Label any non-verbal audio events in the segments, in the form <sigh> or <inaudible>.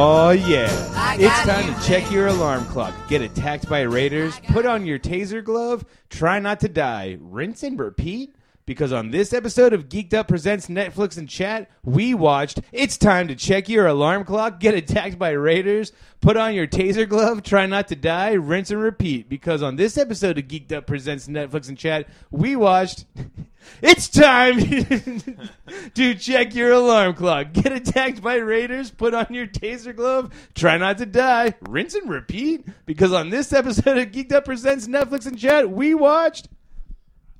Oh, yeah. It's time to check your alarm clock. Get attacked by raiders. Put on your taser glove. Try not to die. Rinse and repeat. Because on this episode of Geeked Up Presents Netflix and Chat, we watched It's Time to Check Your Alarm Clock. Get attacked by raiders. Put on your taser glove. Try not to die. Rinse and repeat. Because on this episode of Geeked Up Presents Netflix and Chat, we watched <laughs> It's time <laughs> to check your alarm clock. Get attacked by raiders. Put on your taser glove. Try not to die. Rinse and repeat. Because on this episode of Geeked Up Presents Netflix and Chat, we watched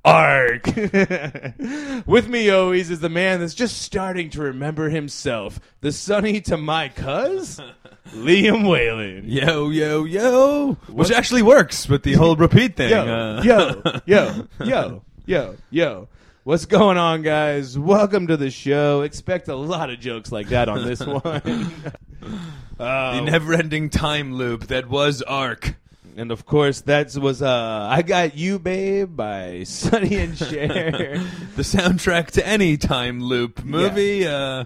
Ark. <laughs> With me always is the man that's just starting to remember himself. The sonny to my cuz, <laughs> Liam Whalen. Yo, yo, yo. Which actually works with the whole repeat thing. Yo, uh, yo, yo, yo, <laughs> yo, yo. What's going on, guys? Welcome to the show. Expect a lot of jokes like that on this one. The Uh, never ending time loop that was Ark. And of course, that was uh, "I Got You, Babe" by <laughs> Sonny and Cher. <laughs> The soundtrack to any time loop movie. Uh,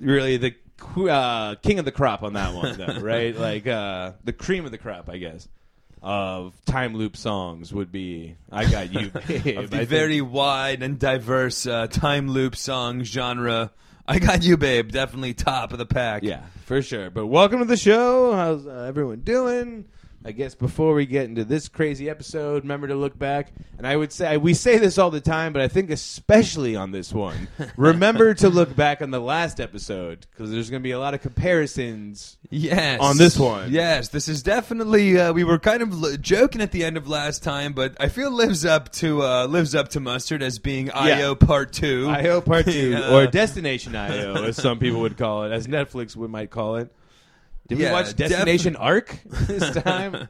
really, the uh, king of the crop on that one, though, <laughs> right? Like uh, the cream of the crop, I guess, of time loop songs would be "I Got You, Babe." of I the think- very wide and diverse uh, time loop song genre. I got you, babe. Definitely top of the pack. Yeah, for sure. But welcome to the show. How's uh, everyone doing? I guess before we get into this crazy episode, remember to look back. And I would say we say this all the time, but I think especially on this one, <laughs> remember to look back on the last episode because there's going to be a lot of comparisons. Yes. On this one. Yes, this is definitely. Uh, we were kind of l- joking at the end of last time, but I feel lives up to uh, lives up to mustard as being IO Part Two. IO Part <laughs> Two Yeah. or Destination IO, as some people would call it, as Netflix would might call it. Did we Yeah, watch Destination Arc <laughs> this time?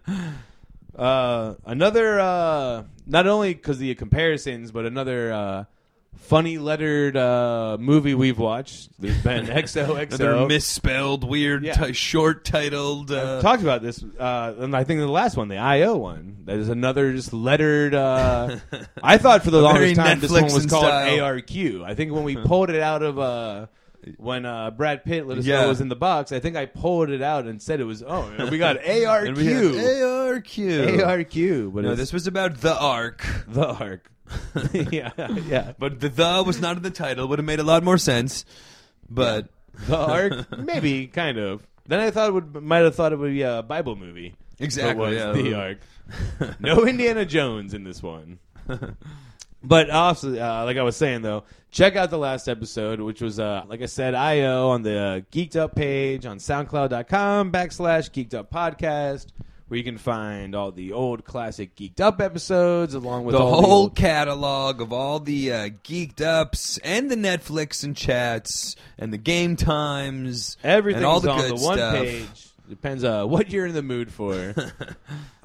uh, another, uh, not only because of the comparisons, but another uh, funny lettered uh, movie we've watched. There's been <laughs> XOXO. Another misspelled, weird, Yeah. ti- short titled. Uh, talked about this, uh, and I think the last one, the IO one. That is another just lettered. Uh, <laughs> I thought for the Very longest time this one Netflix was in called style. ARQ. I think when we pulled it out of uh, when uh, Brad Pitt let us know Yeah. it was in the box, I think I pulled it out and said it was. Oh, we got <laughs> ARQ. and we had ARQ. ARQ, but No, it's this was about the Ark, <laughs> the arc. <laughs> yeah, yeah. but the the was not in the title. Would have made a lot more sense. But The arc, maybe kind of. Then I thought it would might have thought it would be a Bible movie. Exactly, was yeah. the arc. no Indiana Jones in this one. But also, uh, like I was saying though, check out the last episode, which was, uh, like I said, IO on the uh, Geeked Up page on SoundCloud.com backslash Geeked Up Podcast, where you can find all the old classic Geeked Up episodes along with the all whole the old- catalog of all the uh, geeked ups and the Netflix and chats and the game times, everything and all the on good the one stuff. page. Depends uh, <laughs> what you're in the mood for.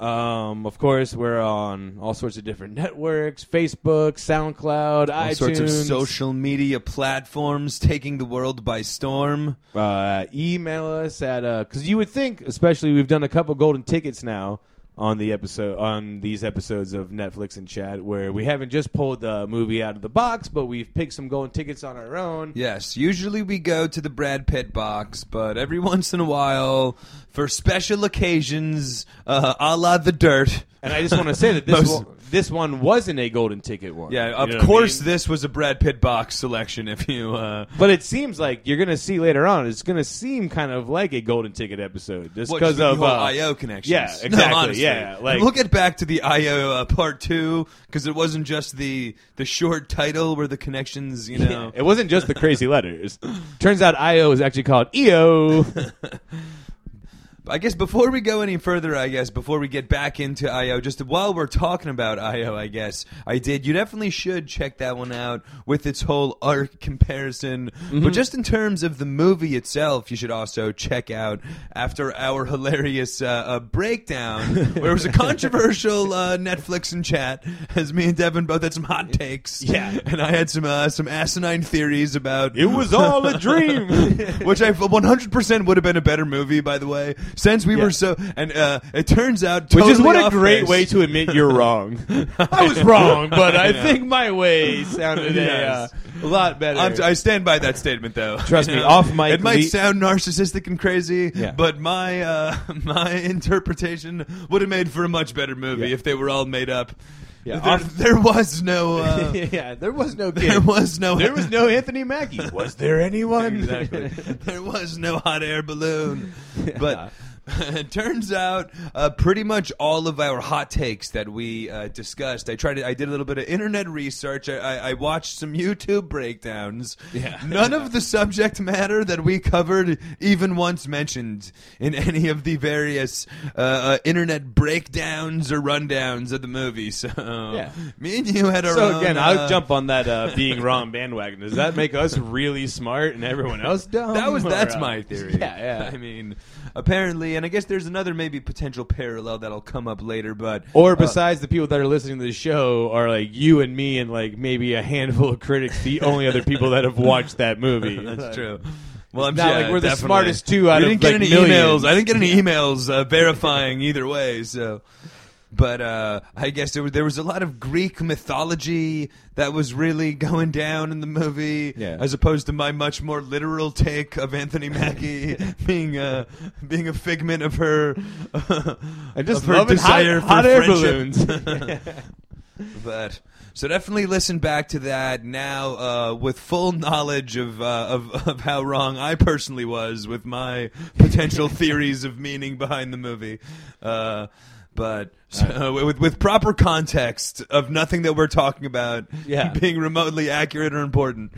<laughs> um, of course, we're on all sorts of different networks: Facebook, SoundCloud, All iTunes, sorts of social media platforms taking the world by storm. uh, email us at because you would think, especially we've done a couple golden tickets now on the episode on these episodes of Netflix and Chat, where we haven't just pulled the movie out of the box, but we've picked some golden tickets on our own. Yes, usually we go to the Brad Pitt box, but every <laughs> once in a while, for special occasions, uh, a la the dirt. And I just want to say that this Most- one, this one wasn't a golden ticket one. Yeah, You of know what I course, mean? this was a Brad Pitt box selection. If you, uh, But it seems like you're going to see later on. It's going to seem kind of like a golden ticket episode, just What, because the of whole uh, IO connections. yeah, No, exactly, honestly. yeah, like- we'll get back to the IO uh, part two because it wasn't just the the short title where the connections, you know. It wasn't just the crazy letters. <laughs> Turns out IO is actually called EO. <laughs> I guess before we go any further, I guess before we get back into IO, just while we're talking about IO, I guess I did. You definitely should check that one out with its whole arc <laughs> comparison. Mm-hmm. But just in terms of the movie itself, you should also check out after our <laughs> hilarious uh, uh, breakdown, where it was a <laughs> controversial uh, Netflix and chat, as me and Devin both had some hot takes. Yeah. and I had some uh, some asinine theories about it was all a dream. which I 100% would have been a better movie, by the way. Since we Yeah. were so, and uh, it turns out, Which is what a great base. way to admit you're wrong. <laughs> I was wrong, but I <laughs> think my way sounded Yes. a, uh, a lot better. I'm, I stand by that statement, though. Trust me, <laughs> off mic, It might le- sound narcissistic and crazy, Yeah. but my uh, my interpretation would have made for a much better movie Yeah. if they were all made up. Yeah, there, off- there was no. Uh, yeah, there was no kid. there was no. There was no Anthony Mackie. Was there anyone? exactly. there was no hot air balloon. But it <laughs> turns out, uh, pretty much all of our hot takes that we uh, discussed. I tried. To, I did a little bit of internet research. I, I, I watched some YouTube breakdowns. Yeah. <laughs> None of the subject matter that we covered even once mentioned in <laughs> any of the various uh, uh, internet breakdowns or rundowns of the movie. So Yeah. me and you had our So own, again, I'll uh, jump on that uh, being wrong bandwagon. Does that make us really smart and everyone else dumb? That was Or, that's uh, my theory. Yeah, yeah. I mean, apparently, and I guess there's another maybe potential parallel that'll come up later. But Or uh, besides the people that are listening to the show are like you and me and like maybe a handful of critics, the only other people that have watched that movie. <laughs> that's true. Well, I'm not yeah, like we're the definitely. smartest two out of, didn't get like, any millions. emails. I didn't get any emails uh, verifying either way. So. But uh, I guess there was, there was a lot of Greek mythology that was really <laughs> going down in the movie, Yeah. as opposed to my much more literal take of Anthony Mackie <laughs> being uh, being a figment of her <laughs> I just of her love it. Hot- desire hot for air friendship. balloons. but so definitely listen back to that now uh, with full knowledge of, uh, of of how wrong I personally was with my potential theories of meaning behind the movie. Uh, but so, with with proper context of nothing that we're talking about Yeah. <laughs> being remotely accurate or important.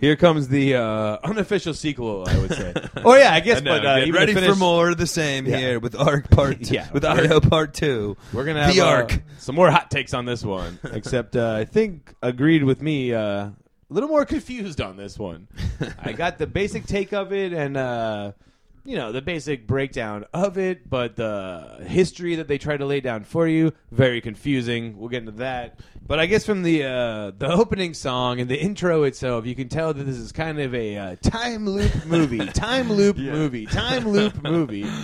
Here comes the uh, unofficial sequel, I would say. <laughs> oh yeah, I guess. But uh, get ready finish- for more of the same Yeah. here with Arc Part <laughs> Yeah, with IO Part Two. We're gonna have the uh, Arc. some more hot takes on this one. Except uh, I think agreed with me. Uh, a little more confused on this one. I got the basic take of it and uh, you know the basic breakdown of it, but the history that they try to lay down for you very confusing. We'll get into that. But I guess from the uh, the opening song and the intro itself, you can tell that this is kind of a uh, time loop movie, <laughs> time loop movie, time loop movie. <laughs>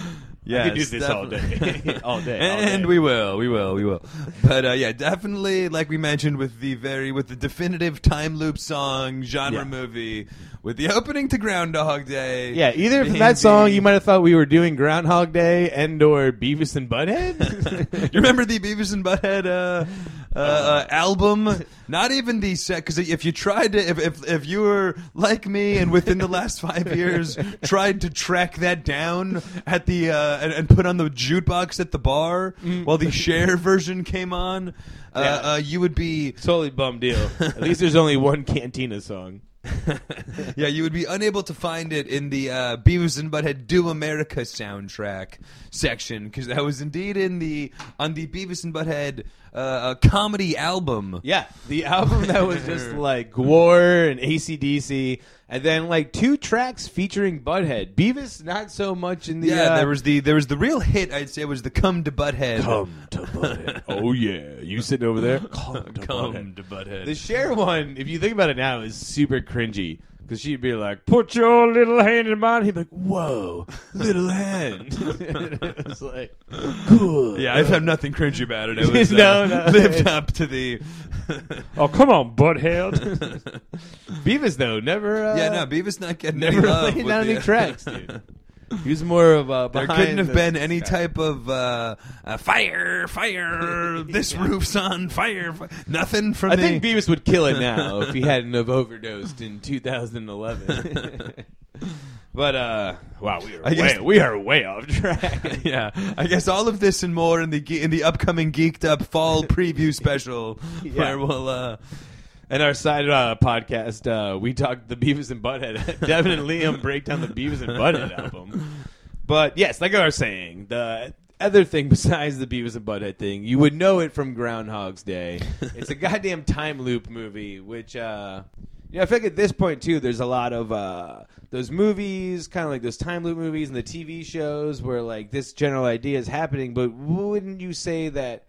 I could do this all day, <laughs> all day, all and day. we will, we will, we will. But uh, yeah, definitely, like we mentioned, with the very with the definitive time loop song genre Yeah. movie, with the opening to Groundhog Day. Yeah, either from that song you might have thought we were doing Groundhog Day and or Beavis and Butthead. <laughs> you remember the Beavis and Butthead uh, uh, uh, album? Not even the set because if you tried to, if, if if you were like me and within the last five years <laughs> tried to track that down at the uh, and, and put on the jukebox at the bar while the Cher version came on, uh, Yeah. uh, you would be totally bum deal. At least there's only one Cantina song. <laughs> yeah, you would be unable to find it in the uh, Beavis and Butthead Do America soundtrack section because that was indeed in the on the Beavis and Butthead uh, uh, comedy album. Yeah, the <laughs> album that was just <laughs> like Gwar and ACDC, and then like two tracks featuring Butthead. Beavis, not so much in the. Yeah, uh, there was the there was the real hit. I'd say was the "Come to Butthead." Come to Butthead. <laughs> oh yeah, you sitting over there? Come to Butthead. Come to Butthead. The Cher one, if you think about it now, is super cringy. Because she'd be like, put your little hand in mine. He'd be like, whoa, little hand. <laughs> it was like, good. yeah, I have nothing cringy about it. It was <laughs> uh, No, no. lived up to the. <laughs> Oh, come on, butthead. Beavis, though, never. Uh, yeah, no, Beavis not getting never any love laid with down the- any tracks, dude. He was more of a. There couldn't have been any type of uh, uh, fire, fire. <laughs> This roof's on fire. fi- Nothing from I the. think Beavis would kill it now if he hadn't have <laughs> overdosed in 2011. <laughs> but uh, wow, we are I guess- way, we are way off track. yeah, I guess all of this and more in the in the upcoming geeked up fall preview special, Yeah. where we'll. Uh, And our side uh, podcast, uh, we talked the Beavis and Butthead. <laughs> Devin and Liam break down the Beavis and Butthead album. But yes, like I was saying, the other thing <laughs> besides the Beavis and Butthead thing, you would know it from Groundhog's Day. <laughs> it's a goddamn time loop movie, which uh, yeah, I feel like at this point too, there's a lot of uh, those movies, kind of like those time loop movies and the TV shows, where like this general idea is happening. But wouldn't you say that?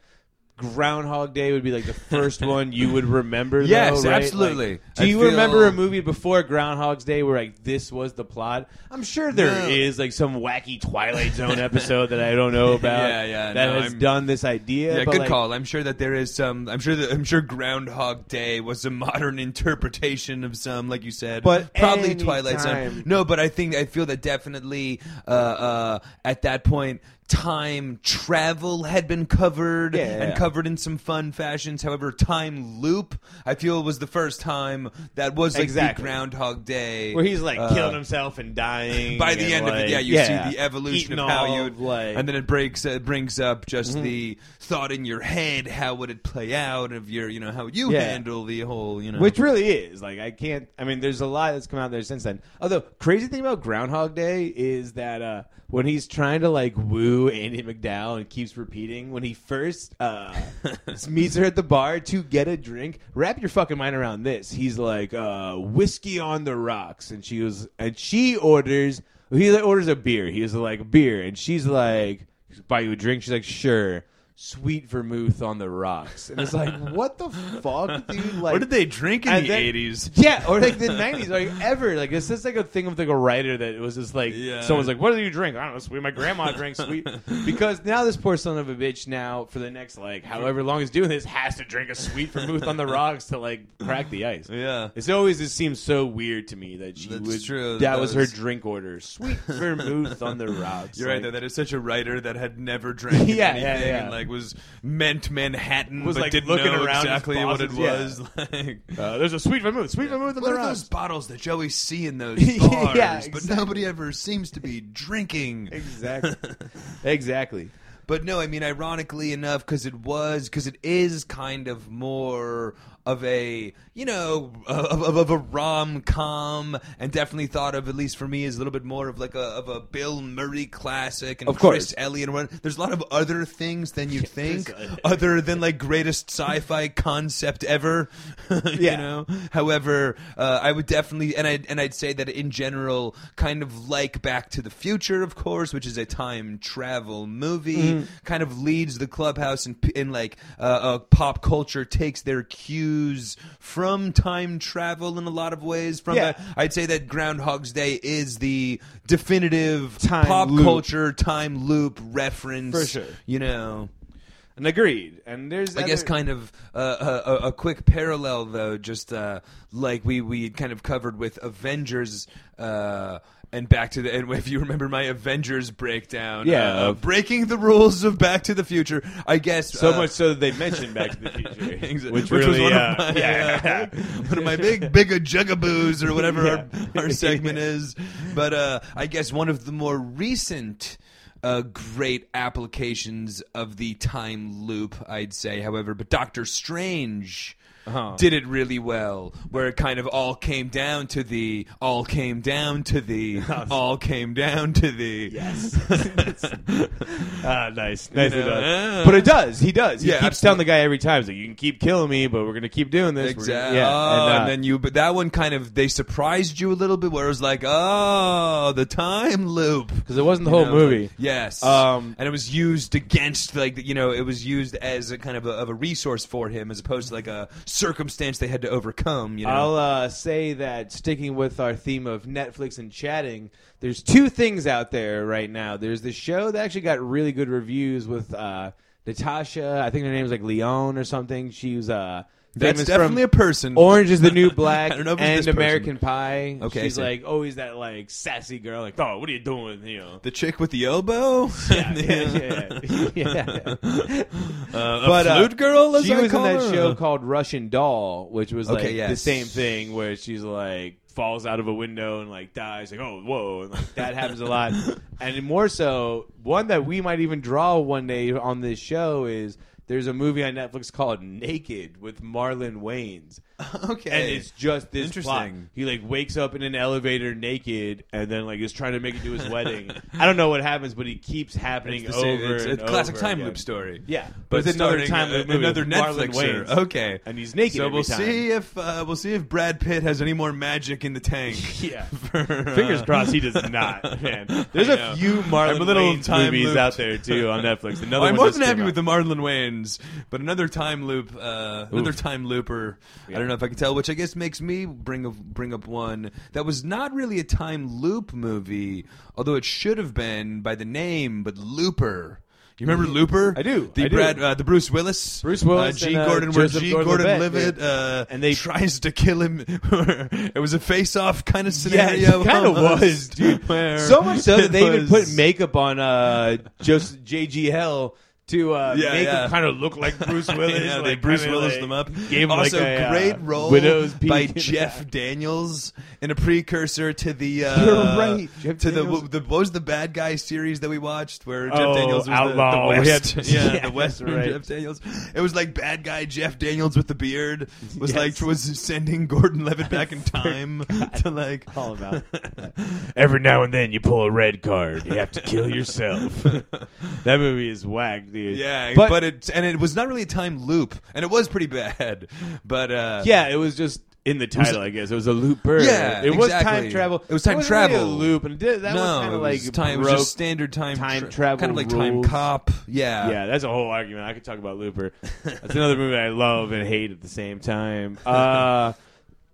Groundhog Day would be like the first <laughs> one you would remember. Yes, right? absolutely. Like, do I you feel- remember a movie before Groundhog's Day where like this was the plot? I'm sure there is No. like some wacky Twilight Zone episode that I don't know <laughs> about. Yeah, yeah, That no, has I'm- done this idea. Yeah, but, good like, call. I'm sure that there is some. I'm sure that I'm sure Groundhog Day was a modern <laughs> interpretation of some, like you said, But probably Twilight Zone. No, but I think I feel that definitely uh, uh, at that point. Time travel had been covered Yeah. and covered in some fun fashions. However, time loop, I feel, was the first time that was like Exactly. the Groundhog Day, where he's like uh, killing himself and dying. by the and, end of it, yeah, you see the evolution of how you, like, Mm-hmm. and then it breaks, uh, brings up just the thought in your head, how would it play out of your, you know, how you Yeah. handle the whole, you know, Which really is like I can't. I mean, there's a lot that's come out there since then. Although crazy thing about Groundhog Day is that uh, when he's trying to like woo Andie MacDowell and keeps repeating when he first uh, <laughs> meets her at the bar to get a drink. Wrap your fucking mind around this. He's like uh, whiskey on the rocks, and she was and she orders. He orders a beer. He's like beer, and she's like, "Buy you a drink." She's like, "Sure." Sweet vermouth on the rocks, and it's like, <laughs> what the fuck, dude? Like, what did they drink in the eighties? yeah, or like the <laughs> nineties, like ever. Like it's just like a thing with like a writer that it was just like Yeah. someone's like, "What do you drink?" I don't know. Sweet. My grandma <laughs> drank sweet because now this poor son of a bitch now for the next like however long he's doing this has to drink a sweet vermouth on the rocks to like crack the ice. Yeah. It's always it seems so weird to me that she That's would. true. That That was her drink order: sweet vermouth on the rocks. You're right Like, though. That is such a writer that had never drank Yeah, anything yeah, yeah. and like was meant Manhattan, Was, but like, didn't looking know around exactly what it was. <laughs> Like, Uh, there's a sweet vermouth, sweet vermouth on what the are rocks. those bottles that you always see in those <laughs> Yeah, bars, but nobody ever seems to be drinking? Exactly. <laughs> exactly. But no, I mean, ironically enough, because it was, because it is kind of more of a, you know, of, of, of a rom com, and definitely thought of, at least for me, as a little bit more of like a of a Bill Murray classic and Of Chris course. Elliott. and There's a lot of other things than you think, other than like greatest sci-fi concept ever. <laughs> you Yeah. know. However, uh, I would definitely, and I and I'd say that in general, kind of like Back to the Future, of course, which is a time travel movie, kind of leads the clubhouse in, in like uh, uh, pop culture takes their cues from time travel in a lot of ways. From Yeah. that, I'd say that Groundhog's Day is the definitive Time pop loop. culture time loop reference. For sure. you know. And agreed. And there's I guess kind of uh, a, a, a quick parallel though, just uh, like we we kind of covered with Avengers. Uh, and back to the and if you remember my Avengers breakdown, Yeah, uh, of- breaking the rules of Back to the Future. I guess So uh, much so that they mentioned Back to the <laughs> Future, Exa- which, was really, one uh, of my yeah, uh, <laughs> one of my big big jugaboos or whatever Yeah. our, our segment <laughs> is. But uh, I guess one of the more recent. Uh, great applications of the time loop, I'd say. However, but Doctor Strange Uh-huh. did it really well, where it kind of all came down to the, all came down to the, <laughs> all came down to the. Yes. <laughs> ah, nice, nicely know, done. but it does. He does. He Yeah, keeps telling the guy every time, he's like, "You can keep killing me, but we're gonna keep doing this." Exactly. Yeah. Oh, and, and, uh, then you, but that one kind of they surprised you a little bit, where it was like, oh, the time loop. because it wasn't the You whole know, movie. like- yes. Um, and it was used against, like, you know, it was used as a kind of a, of a resource for him, as opposed to like a circumstance they had to overcome. You know. I'll uh, say that sticking with our theme of Netflix and chatting, there's two things out there right now. There's the show that actually got really good reviews with uh, Natasha. I think her name's like Lyonne or something. She was uh, That's famous definitely a from person. Orange is the New Black <laughs> I don't know if it's and this person. American Pie. Okay, she's like always that like sassy girl. Like, oh, what are you doing? You know. the chick with the elbow. <laughs> <laughs> Yeah, yeah, yeah, yeah. Uh, a But, uh, flute girl. As she I was in call that her? show called Russian Doll, which was like Okay, yes. the same thing where she's like falls out of a window and like dies. Like, oh, whoa, and like that happens a lot. And more so, one that we might even draw one day on this show is there's a movie on Netflix called Naked with Marlon Wayans. <laughs> Okay. And it's just this plot. Interesting. He like wakes up in an elevator naked, and then like is trying to make it to his wedding. I don't know what happens, but he keeps happening It's the same- over. it's a and classic over time again. loop story. Yeah, but it's another starting, time loop movie another with Marlon Netflixer. Wayans. Okay, and he's naked. So every we'll time. see if uh, we'll see if Brad Pitt has any more magic in the tank. <laughs> Yeah. <laughs> For, uh, Fingers crossed he does not, man. There's I a know. know. few Marlon I'm a little Wayans time movies looped. out there too on Netflix. Another I'm one more just than happy came with the Marlon Wayans, but another time loop, uh, another time looper. I don't know if I can tell, which I guess makes me bring up, bring up one that was not really a time loop movie, although it should have been by the name, but Looper. You remember Looper? I do, The I do. Brad, uh, the Bruce Willis, Bruce Willis uh, G. and, uh, Gordon, where Joseph G. Gordon-Levitt, Gordon-Levitt, yeah. uh, And they- tries to kill him. <laughs> it was a face-off kind of scenario. Yeah, it kind of was, dude. <laughs> So much so that they even put makeup on uh, just JGL to uh, Yeah, make yeah. him kind of look like Bruce <laughs> Willis. yeah, like, they Bruce Willis like, them up. Gave him also, like a great uh, role widow's peak. by <laughs> Jeff Daniels in a precursor to the. Uh, <laughs> You're right, Jeff to the, Daniels. the what was the bad guy series that we watched where Jeff Oh, Daniels was the- Outlaw. the, We West, had- yeah, yeah, the Western right. Jeff Daniels. It was like bad guy Jeff Daniels with the beard was Yes. like was sending Gordon Levitt back in time to like. All about. Every now and then you pull a red card. You have to kill yourself. that movie is whack, dude. Yeah, but, but, it and it was not really a time loop, and it was pretty bad. <laughs> But uh, yeah, it was just in the title. I guess it was a looper. Yeah, it was time travel. It was time really travel. a loop, and did, that no, was kind of like time. It was broke just standard time, time tra- travel kind of like time cop. Yeah, Yeah, that's a whole argument. I could talk about Looper. <laughs> That's another movie I love and hate at the same time. Uh,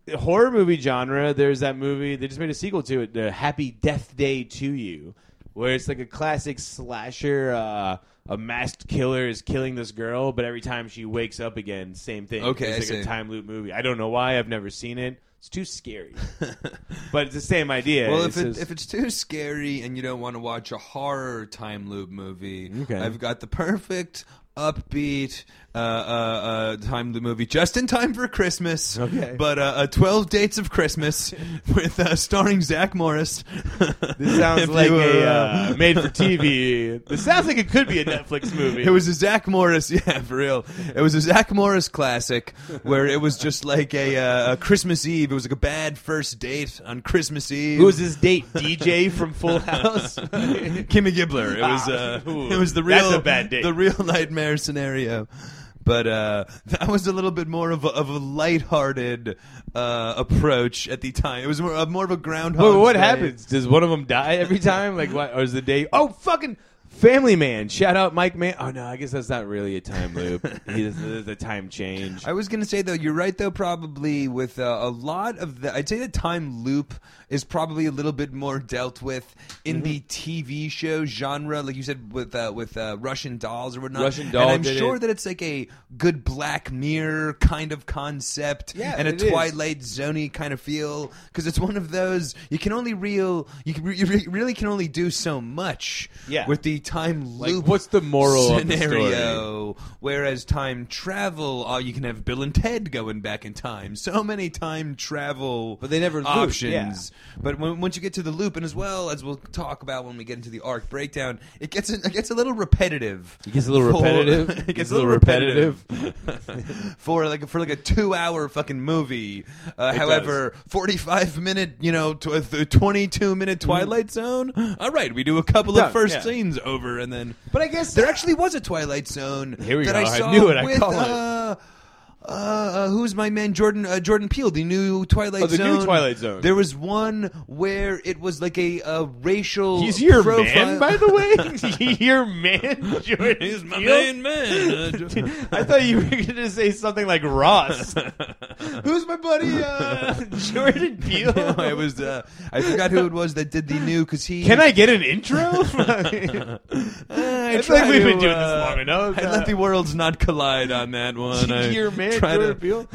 <laughs> horror movie genre. There's that movie. They just made a sequel to it, the Happy Death Day to You, where it's like a classic slasher. Uh, a masked killer is killing this girl, but every time she wakes up again, same thing. Okay, it's I like a time loop movie. I don't know why. I've never seen it. It's too scary, <laughs> but it's the same idea. Well, It's if it, just- if it's too scary and you don't want to watch a horror time loop movie, Okay. I've got the perfect upbeat uh, uh, uh, time loop movie just in time for Christmas. Okay. but uh, uh, Twelve Dates of Christmas <laughs> with uh, starring Zach Morris. <laughs> this sounds <laughs> like you a uh, made for TV. This sounds like it could be a Netflix movie. It was a Zach Morris, yeah, for real. It was a Zach Morris classic where it was just like a, uh, a Christmas Eve. It was like a bad first date on Christmas Eve. Who was his date? DJ from Full House. Kimmy Gibbler. It was uh, Ah, it was the that's real a bad date. the real nightmare scenario. But uh, that was a little bit more of a, of a lighthearted uh, approach at the time. It was more, uh, more of a groundhog. Wait, what Day. happens? Does one of them die every time? Like what? Or is the day? Oh, fucking Family Man! Shout out Mike Man. Oh no, I guess that's not really a time loop. There's a time change. I was going to say though, you're right though. Probably with uh, a lot of the, I'd say the time loop is probably a little bit more dealt with in Mm-hmm. the TV show genre, like you said with uh, with uh, Russian dolls or whatnot. Russian and I'm sure it. that it's like a good Black Mirror kind of concept, Yeah, and a is. Twilight Zoney kind of feel because it's one of those you can only real you, can, you re- really can only do so much Yeah. with the time Like, loop. what's the moral of the scenario? Whereas time travel, oh, you can have Bill and Ted going back in time. So many time travel, But they never loop, options. But when, once you get to the loop, and as well as we'll talk about when we get into the arc breakdown, it gets it gets a little repetitive. It gets a little repetitive. <laughs> it gets a little repetitive. <laughs> for like for like a two hour fucking movie. Uh, however, forty five minute, you know, twenty two minute Twilight Zone. All right, we do a couple Done, of first yeah. scenes over, and then But I guess there actually was a Twilight Zone Here we that go. I I saw knew it. I with call uh, uh, uh, who's my man Jordan uh, Jordan Peele, the new Twilight Oh, the new Zone. Twilight Zone. There was one where it was like a, uh racial. He's your profile. man, by the way. <laughs> <laughs> your man, Jordan. He's my Peele? main man. Uh, <laughs> Jo- I thought you were going to say something like Ross. Who's my buddy, uh, Jordan Peele? No, it was. Uh, I forgot who it was that did the new because he. Can I get an intro? Uh, I It's like we've to, been doing this uh, long enough. I let the worlds not collide on that one. I your man, try Jordan to- Peele.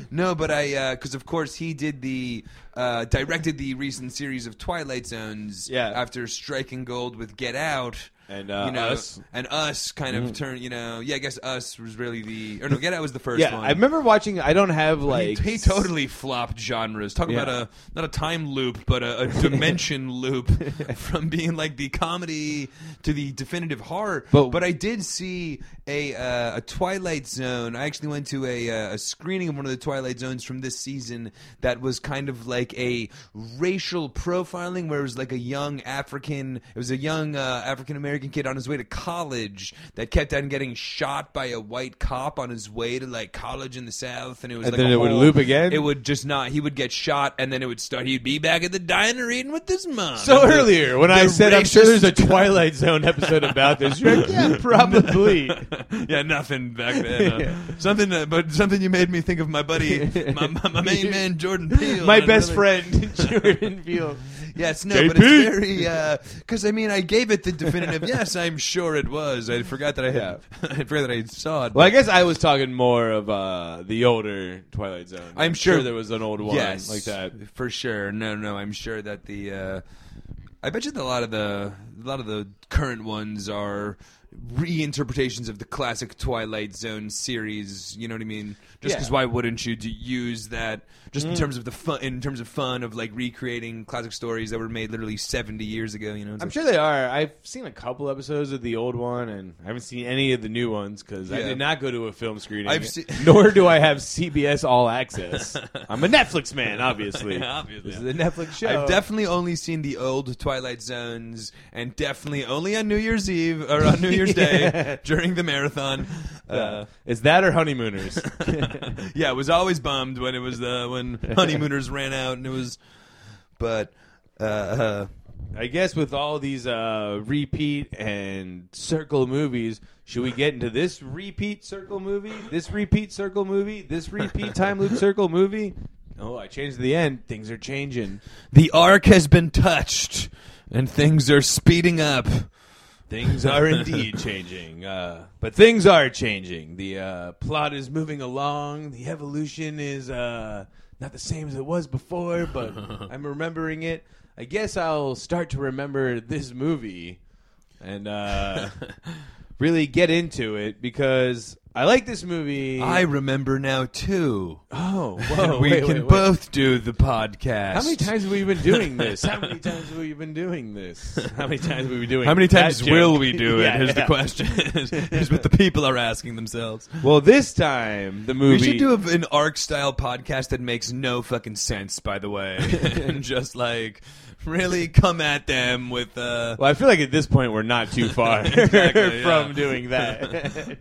<laughs> no, but I because of course he did the uh, directed the recent series of Twilight Zones. Yeah. After striking gold with Get Out. And, uh, you know, Us. Mm. and us kind of turn. You know, yeah. I guess us was really the or no, Get Out was the first Yeah, one. I remember watching. I don't have like he, totally flopped genres. Talk Yeah. about a not a time loop, but a, a <laughs> dimension loop <laughs> from being like the comedy to the definitive horror. But- I did see a uh, a Twilight Zone. I actually went to a, uh, a screening of one of the Twilight Zones from this season that was kind of like a racial profiling, where it was like a young African. It was a young uh, African American kid on his way to college that kept on getting shot by a white cop on his way to like college in the South, and it was And like then a it would loop again? It would just not. He would get shot, and then it would start. He'd be back at the diner eating with his mom. So And the- earlier, when I said I'm sure there's a <laughs> Twilight Zone episode about this, you're like, yeah, probably. <laughs> <laughs> yeah, nothing back then. uh, <laughs> Something, uh, but something you made me think of my buddy, my, my, my main <laughs> man Jordan Peele. My best friend, Jordan Peele. Yes, no, but it's very because I mean I gave it the definitive. yes, I'm sure it was. I forgot that I had. Yeah. I forgot that I saw it. Well, I guess I was talking more of uh, the older Twilight Zone. I'm sure- there was an old one yes, like that. for sure. No, no, I'm sure that the. Uh, I bet you that a lot of the a lot of the current ones are reinterpretations of the classic Twilight Zone series. You know what I mean? Just because why wouldn't you use that? Just Mm. in terms of the fun, in terms of fun of like recreating classic stories that were made literally 70 years ago. You know, It's I'm like- sure they are. I've seen a couple episodes of the old one, and I haven't seen any of the new ones because I did not go to a film screening. I've se- <laughs> nor do I have CBS All Access. I'm a Netflix man, obviously. Yeah, <laughs> obviously. This is a Netflix show. I've definitely only seen the old Twilight Zones, and definitely only on New Year's Eve or on New Year's Day <laughs> during the marathon. Uh, Uh, it's that or Honeymooners. yeah, I was always bummed when it was the when <laughs> honeymooners ran out, and it was, but uh, uh, I guess with all these uh, repeat and circle movies, should we get into this repeat circle movie? This repeat circle movie? This repeat <laughs> time loop circle movie? Oh, I changed the end. Things are changing. the arc has been touched, and things are speeding up. Things are indeed <laughs> changing. Uh, but things are changing. The uh, plot is moving along. The evolution is uh, not the same as it was before, but <laughs> I'm remembering it. I guess I'll start to remember this movie and uh, <laughs> really get into it because I like this movie. I remember now too. oh, <laughs> whoa, we wait, can wait, wait. both do the podcast. How many times have we been doing this? <laughs> How many times have we been doing this? <laughs> How many times have we been doing? How many times joke? will we do it? Yeah, Is the question. is what the people are asking themselves. Well, this time the movie. We should do a, an arc style podcast that makes no fucking sense, by the way, and just like really come at them with. Uh, Well, I feel like at this point we're not too far Exactly, from doing that.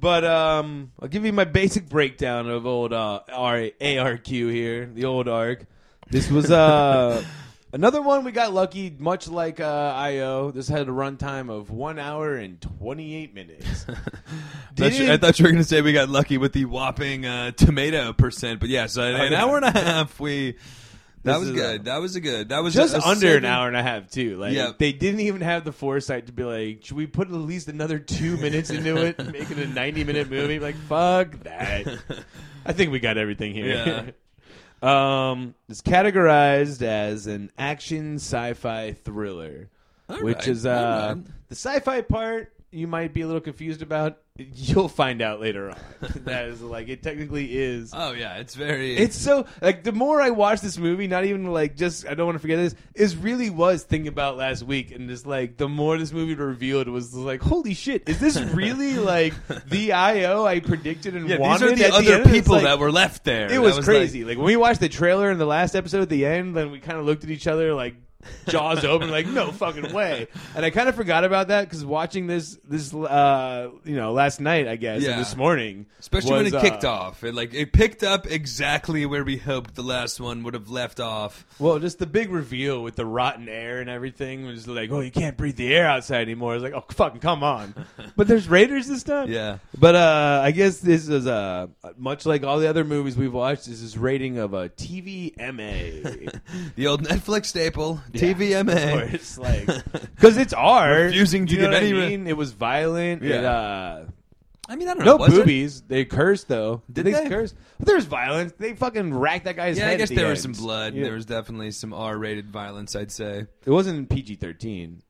But um, I'll give you my basic breakdown of old uh, R- ARQ here, the old arc. This was uh, <laughs> another one we got lucky, much like uh, IO. This had a runtime of one hour and twenty eight minutes. <laughs> Thought you- I thought you were going to say we got lucky with the whopping uh, tomato percent, but yes, an hour and a <laughs> half. We that was good. that was a good. That was just a- a under an hour and a half too. Like Yeah. they didn't even have the foresight to be like, should we put at least another two minutes into it, and <laughs> make it a ninety minute movie? Like fuck that. I think we got everything here. <laughs> um, it's categorized as an action sci-fi thriller, All which right, is all uh, right. the sci-fi part. You might be a little confused about. You'll find out later on. <laughs> that is like it technically is. Oh yeah, it's very. It's so like the more I watch this movie, not even like just I don't want to forget this. Is really was thinking about last week, and just like the more this movie revealed, it was like holy shit, is this <laughs> really like the IO I predicted and yeah, these are the at other end? People like- that were left there. It That was, like- crazy. Like, when we watched the trailer in the last episode at the end, then we kind of looked at each other like jaws open, like no fucking way. And I kind of forgot about that because watching this this uh you know last night I guess Yeah. and this morning, Especially when was, it kicked uh, off. It like it picked up exactly where we hoped the last one would have left off. Well, just the big reveal with the rotten air and everything was like, oh, you can't breathe the air outside anymore. It's like, oh, fucking come on. <laughs> but there's Raiders this time. Yeah. But uh, I guess this is uh, much like all the other movies we've watched. This is rating of a TVMA. <laughs> The old Netflix staple, Or TVMA. <laughs> it's like because it's R. Refusing to you know give what any I mean? It was violent. It, Yeah. uh, I mean, I don't know. no was it? boobies. They cursed though. Did they, they? curse? But there was violence. They fucking racked that guy's Yeah, head. I at guess the there was some blood. Yeah. There was definitely some R-rated violence. I'd say. It wasn't PG thirteen.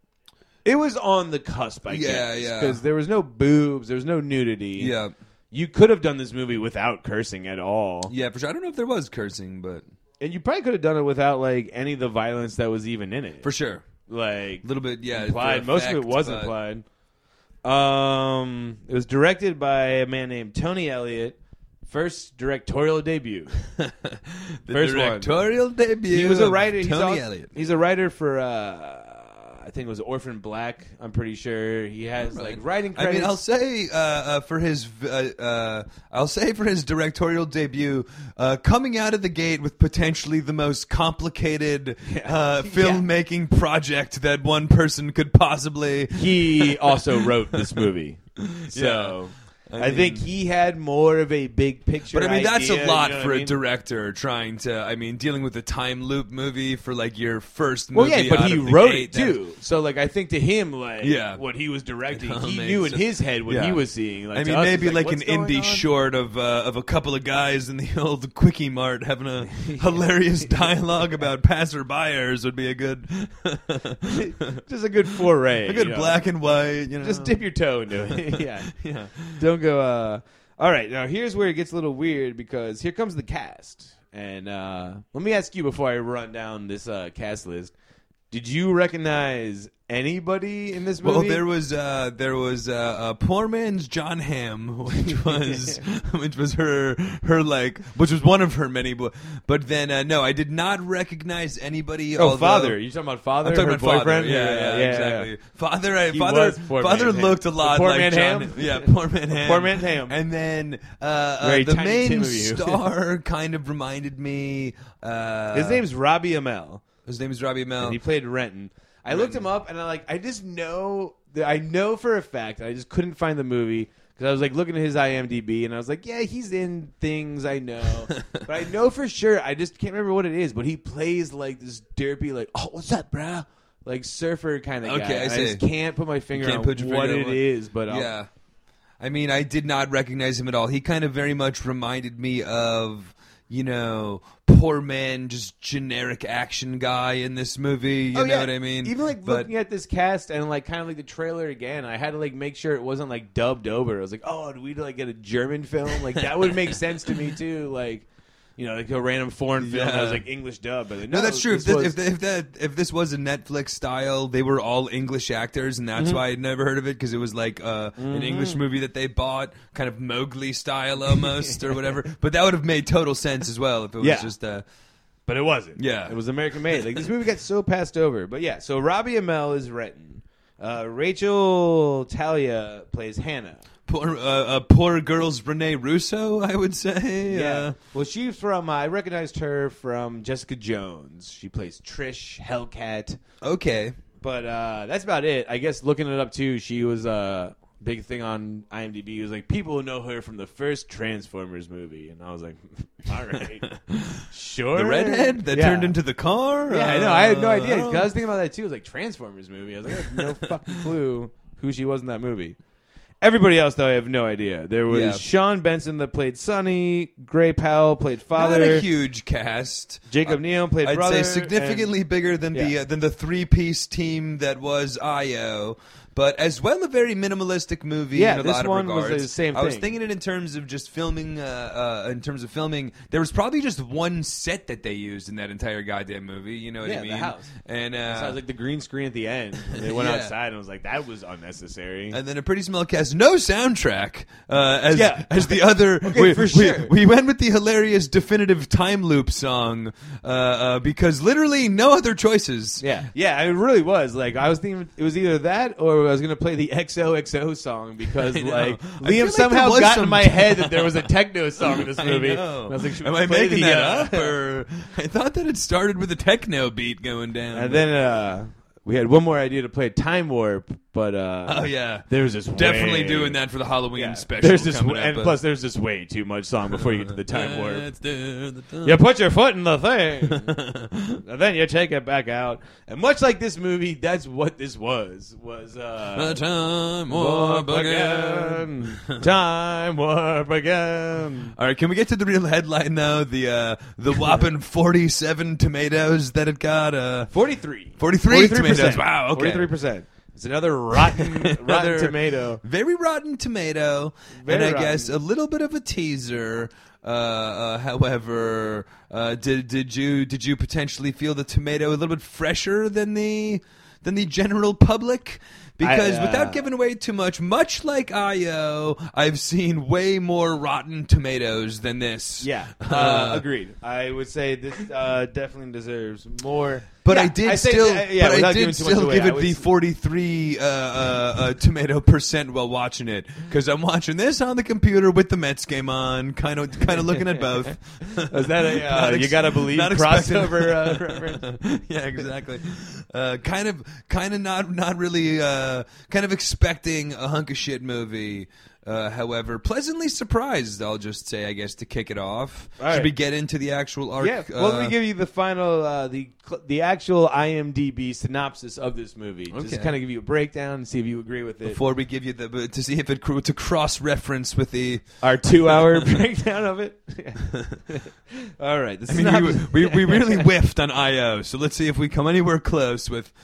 It was on the cusp, I Yeah, guess. yeah. Because there was no boobs, there was no nudity. Yeah, You could have done this movie without cursing at all. yeah, for sure. I don't know if there was cursing, but And you probably could have done it without like any of the violence that was even in it. for sure, like a little bit. Yeah, implied. Most of it was but- implied. Um it was directed by a man named Tony Elliott. First directorial debut. <laughs> the First one. directorial debut. He was a writer. He's Tony al- Elliott. He's a writer for uh I think it was Orphan Black. I'm pretty sure he has like writing I mean, I'll say uh, uh, for his, uh, uh, I'll say for his directorial debut, uh, coming out of the gate with potentially the most complicated uh, <laughs> Yeah. filmmaking project that one person could possibly. he also wrote this movie. <laughs> So I, I think he had more of a big picture. But I mean, that's idea, a lot you know for I a mean? director trying to. I mean, dealing with a time loop movie for like your first Well, movie. yeah, but he wrote gate, it too. So, like, I think to him, like, Yeah. what he was directing, he knew in his head what Yeah. he was seeing. Like, I mean, us, maybe like, what's an indie on? short of uh, of a couple of guys in the <laughs> old quickie mart having a <laughs> hilarious <laughs> dialogue about passerbyers would be a good, Just a good foray. a good you know? black and white. You know, Just dip your toe into it. yeah. Yeah. Don't go. uh All right, now here's where it gets a little weird because here comes the cast, and uh let me ask you before I run down this uh cast list: Did you recognize anybody in this movie? Well, there was uh, there was uh, uh, poor man's Jon Hamm, <laughs> which was <laughs> <laughs> which was her her like which was one of her many. But but then uh, no, I did not recognize anybody. oh, although- father. You talking about father? I'm talking her about father. boyfriend? Yeah, yeah, exactly. Father, I, He father, poor father looked a lot poor like man John. Ham? Yeah, poor man Ham. Poor man Ham. And then uh, uh, the main Tim of you. star kind of reminded me. Uh, His name's Robbie Amell. his name is Robbie Amell. and he played Renton. I looked him up, and I like I just know that I know for a fact I just couldn't find the movie because I was like looking at his IMDb, and I was like, yeah, he's in things I know, <laughs> but I know for sure I just can't remember what it is. But he plays like this derpy, like, oh, what's up, bro? Like surfer kind of guy. Okay, I and see. just can't put my finger Can't on put your what finger it on what- is, but I'll- Yeah. I mean, I did not recognize him at all. He kind of very much reminded me of, you know, poor man, just generic action guy in this movie. You Oh, know yeah. what I mean? Even like But- looking at this cast and like kind of like the trailer again, I had to like make sure it wasn't like dubbed over. I was like, oh, do we like get a German film? Like that would make sense to me too. Like, you know, like a random foreign film that was like English dub. But like, No, that's true. If this was- if, if that if this was a Netflix style, they were all English actors, and Mm-hmm. that's why I'd never heard of it because it was like uh, an English movie that they bought, kind of Mowgli style almost <laughs> or whatever. But that would have made total sense as well if it was Yeah. just uh, but it wasn't. Yeah. it was American made. Like this movie got so passed over. But yeah, so Robbie Amell is Renton. Uh, Rachael Taylor plays Hannah. Poor uh, uh, poor girl's Renee Russo. I would say. Yeah. Uh, Well, she's from. Uh, I recognized her from Jessica Jones. She plays Trish Hellcat. okay. But uh, that's about it. I guess looking it up too, she was a big thing on IMDb. It was like people know her from the first Transformers movie, and I was like, <laughs> all right, <laughs> sure. The redhead that Yeah. turned into the car. Yeah, I know. I had no idea. I was thinking about that too. It was like Transformers movie. I was like, I have no <laughs> fucking clue who she was in that movie. Everybody else, though, I have no idea. There was Yeah. Shaun Benson that played Sonny. Gray Powell played Not father. a huge cast. Jacob Neal played I'd brother. say significantly bigger than the Yeah. uh, than the three piece team that was IO, but as well a very minimalistic movie Yeah, in a this lot of one was the same I was thing. thinking it in terms of just filming. Uh, uh, in terms of filming, there was probably just one set that they used in that entire goddamn movie. You know what Yeah, I the house. And uh, So I was like the green screen at the end. <laughs> They went Yeah. outside and I was like, that was unnecessary. and then a pretty small cast, no soundtrack. Uh, as Yeah. as the other, <laughs> Okay, we, for we- sure. we went with the hilarious definitive time loop song uh, uh, because literally no other choices. yeah, yeah, it really was. Like I was thinking, it was either that or I was gonna play the XOXO song because I know. like I feel Liam like somehow there was got some- in my <laughs> head that there was a techno song in this <laughs> movie. know. And I was like, should Am we I play making the, that uh, up? Or <laughs> I thought that it started with a techno beat going down. And then uh, we had one more idea to play Time Warp, but uh, oh yeah, there's this definitely way- doing that for the Halloween Yeah. special. There's this, coming and up, uh, plus there's this way too much song before you get to the Time Warp. Let's the time. You put your foot in the thing, <laughs> and then you take it back out. And much like this movie, that's what this was. Was The uh, time warp again. again, time warp again. All right, can we get to the real headline now? The uh, the whopping <laughs> forty-seven tomatoes that it got. Uh, Forty-three. 43 tomatoes. Wow, okay. Forty-three percent. It's another rotten, <laughs> rotten tomato. very rotten tomato, Very and I guess a little bit of a teaser. Uh, uh, however, uh, did did you did you potentially feel the tomato a little bit fresher than the than the general public? Because I, uh, without giving away too much, much like IO, I've seen way more Rotten Tomatoes than this. Yeah, <laughs> uh, agreed. I would say this uh, definitely deserves more. But Yeah, I did say- still, uh, yeah, but I did giving too much still away, give I it the 43 uh, uh, uh, tomato percent while watching it because I'm watching this on the computer with the Mets game on, kind of, kind of looking at both. <laughs> Is that a, <laughs> uh, ex- you gotta believe crossover uh, reference? yeah, exactly. Uh, kind of, kind of not, not really. Uh, kind of expecting a hunk of shit movie. Uh, however, pleasantly surprised. I'll just say, I guess, to kick it off. All Should right. we get into the actual arc? Yeah. Well, let uh, me give you the final, uh, the the actual IMDb synopsis of this movie. Just kind of give you a breakdown and see if you agree with it. before we give you the to see if it to cross reference with the. Our two-hour <laughs> breakdown of it. <laughs> <laughs> All right. I mean, we, we we really whiffed on IO, so let's see if we come anywhere close with.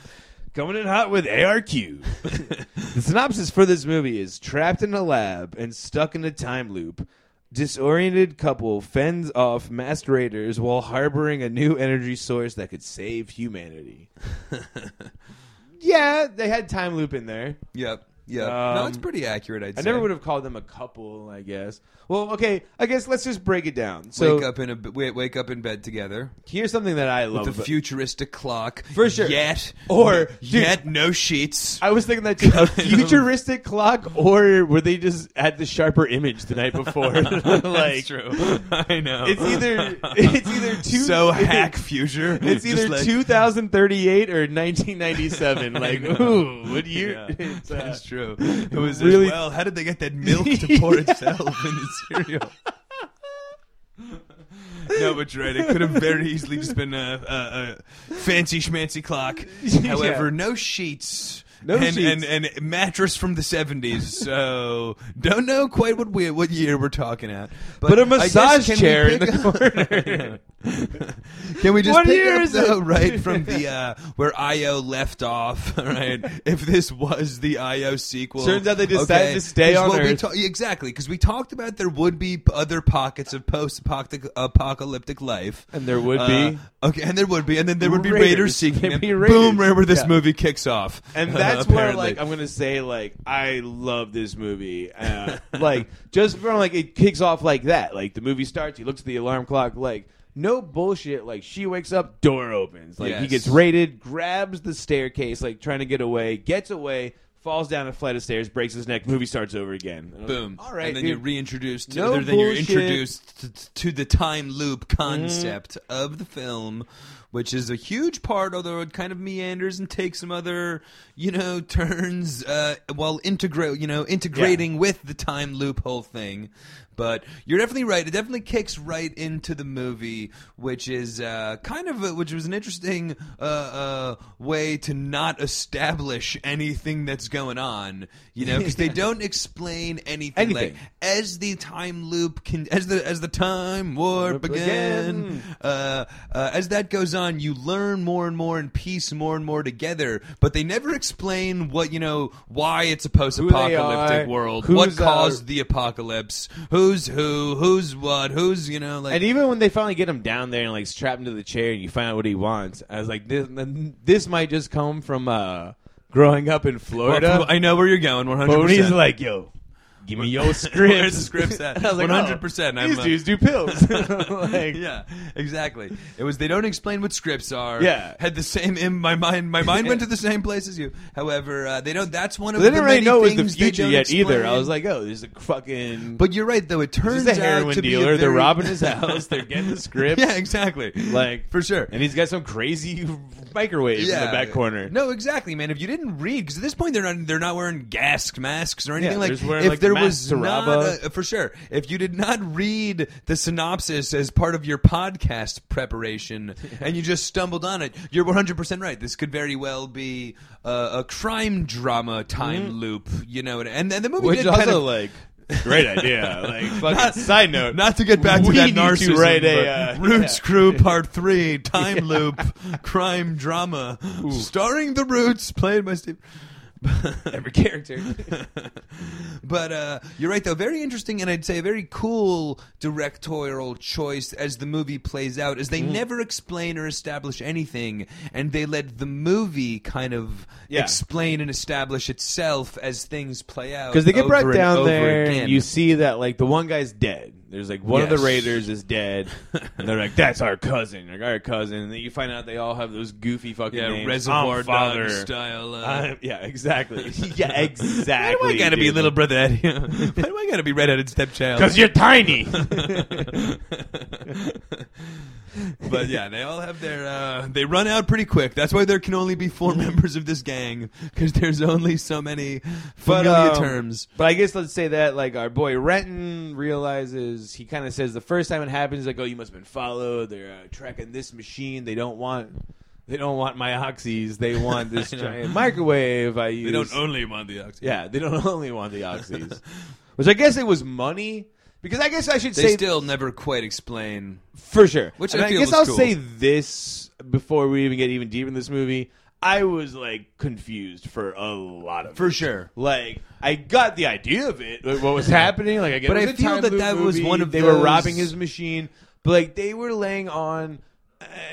Coming in hot with ARQ. <laughs> the synopsis for this movie is trapped in a lab and stuck in a time loop. Disoriented couple fends off raiders while harboring a new energy source that could save humanity. <laughs> yeah, they had time loop in there. Yep. Yep. no, Um, it's pretty accurate. I'd I say. never would have called them a couple, I guess. Well, okay, I guess let's just break it down. So wake up in a wake, wake up in bed together here's something that I love. about- futuristic clock. For sure. Yet Or, dude- yet no sheets. I was thinking that too. A futuristic clock, or were they just at the sharper image the night before? <laughs> <laughs> like, That's true. <laughs> I know. It's either it's either two so hack future. It's Just either like- 2038 or 1997. Like, know. ooh, what year? Yeah, It's, uh, that's true. It was really- well. How did they get that milk to <laughs> pour itself in the cereal? no, but you're right. It could have very easily just been a, a, a fancy schmancy clock. <laughs> However, no sheets. No and, sheets. and and mattress from the seventies. So don't know quite what we what year we're talking at. But a massage chair in the corner. <laughs> Can we just What pick year up is though, <laughs> it? right from <laughs> the uh, where IO left off? Right, if this was the IO sequel, Turns out they decided to stay on Earth. ta- exactly, because we talked about there would be other pockets of post-apocalyptic life, And there would Uh, be. okay, and there would be, and then there would be Raiders. Raiders seeking Raiders. Boom! Right where this Yeah. movie kicks off, And that's where, apparently. like, I'm gonna say, like, I love this movie. Uh, like, just from like it kicks off like that. Like the movie starts, he looks at the alarm clock, like. No bullshit. Like she wakes up, door opens. Like he Yes. gets raided, grabs the staircase, like trying to get away, gets away, falls down a flight of stairs, breaks his neck. Movie starts over again. And I was like, Boom! All right, and then dude. you're reintroduced. No then you're bullshit. Mm-hmm. introduced to, to the time loop concept of the film, which is a huge part. Although it kind of meanders and takes some other, you know, <laughs> turns uh, while integrate, you know, integrating with the time loop whole thing. But you're definitely right. It definitely kicks right into the movie, which is uh, kind of a, which was an interesting uh, uh, way to not establish anything that's going on. You know, because they <laughs> don't explain anything. Anything. Like as the time loop can, as the as the time warp again. uh, uh, as that goes on, you learn more and more and piece more and more together. But they never explain what you know why it's a post-apocalyptic world, what caused the apocalypse, who's who, who's what, who's you know like. And even when they finally get him down there and like strap him to the chair and you find out what he wants, I was like, this, this might just come from uh, growing up in Well, Florida. I know where you're going. One but hundred when he's like, yo, give me your scripts. <laughs> Where's the scripts at? And <laughs> I was like, 100%, oh, I'm, These dudes do pills. <laughs> like, yeah, exactly. It was they don't explain what scripts are. Yeah. had the same in my mind. My mind went to the same place as you. However, uh, they don't. That's one of They the didn't really know it was the future yet either. I was like, oh, there's a fucking. but you're right though. It turns this is a out heroin to be a dealer. They're robbing his house. They're getting the scripts. yeah, exactly. Like for sure. and he's got some crazy microwave in the back corner. No, exactly, man. If you didn't read, because at this point they're not they're not wearing gas masks or anything Yeah, like. they're wearing, if like, there was not a- for sure, if you did not read the synopsis as part of your podcast preparation <laughs> and you just stumbled on it, you're 100 percent right. This could very well be uh, a crime drama time loop, you know, and and the movie Mm-hmm. Which did also kind of. like great idea. <laughs> Like fucking Not- side note. Not to get back to we that need to narcissism, write a, but uh, <laughs> Roots. Crew Part Three, Time Loop, crime drama, starring the Roots, played by Steve. <laughs> Every character. <laughs> but uh, you're right, though. Very interesting, and I'd say a very cool directorial choice as the movie plays out. Is they Mm. never explain or establish anything, and they let the movie kind of Yeah. explain and establish itself as things play out. Because they get brought down there, again. and you see that like the one guy's dead. There's like one of the raiders is dead, <laughs> and they're like, "That's our cousin, like our cousin." And then you find out they all have those goofy fucking yeah, names. Reservoir I'm father. Dog style. Uh, I'm- yeah, exactly. <laughs> <laughs> yeah, why exactly. do I gotta be dude. little brother Eddie? why do I gotta be redheaded stepchild? Because you're tiny. but yeah, they all have their. Uh, they run out pretty quick. That's why there can only be four members of this gang because there's only so many But, familiar um, terms. But I guess let's say that like our boy Renton realizes he kind of says the first time it happens, like, "Oh, you must have been followed. They're uh, tracking this machine. They don't want." They don't want my oxys. They <laughs> want this giant microwave I use. They don't only want the oxygen. Yeah, they don't <laughs> only want the oxys. Which I guess it was money. Because I guess I should say They say still never quite explain. for sure. Which I I, feel guess I'll cool. say this before we even get even deeper in this movie. I was like confused for a lot of For it. sure. Like I got the idea of it, like, what was <laughs> happening. Like I get But I feel that that was one of they were robbing his machine, but like they were laying on.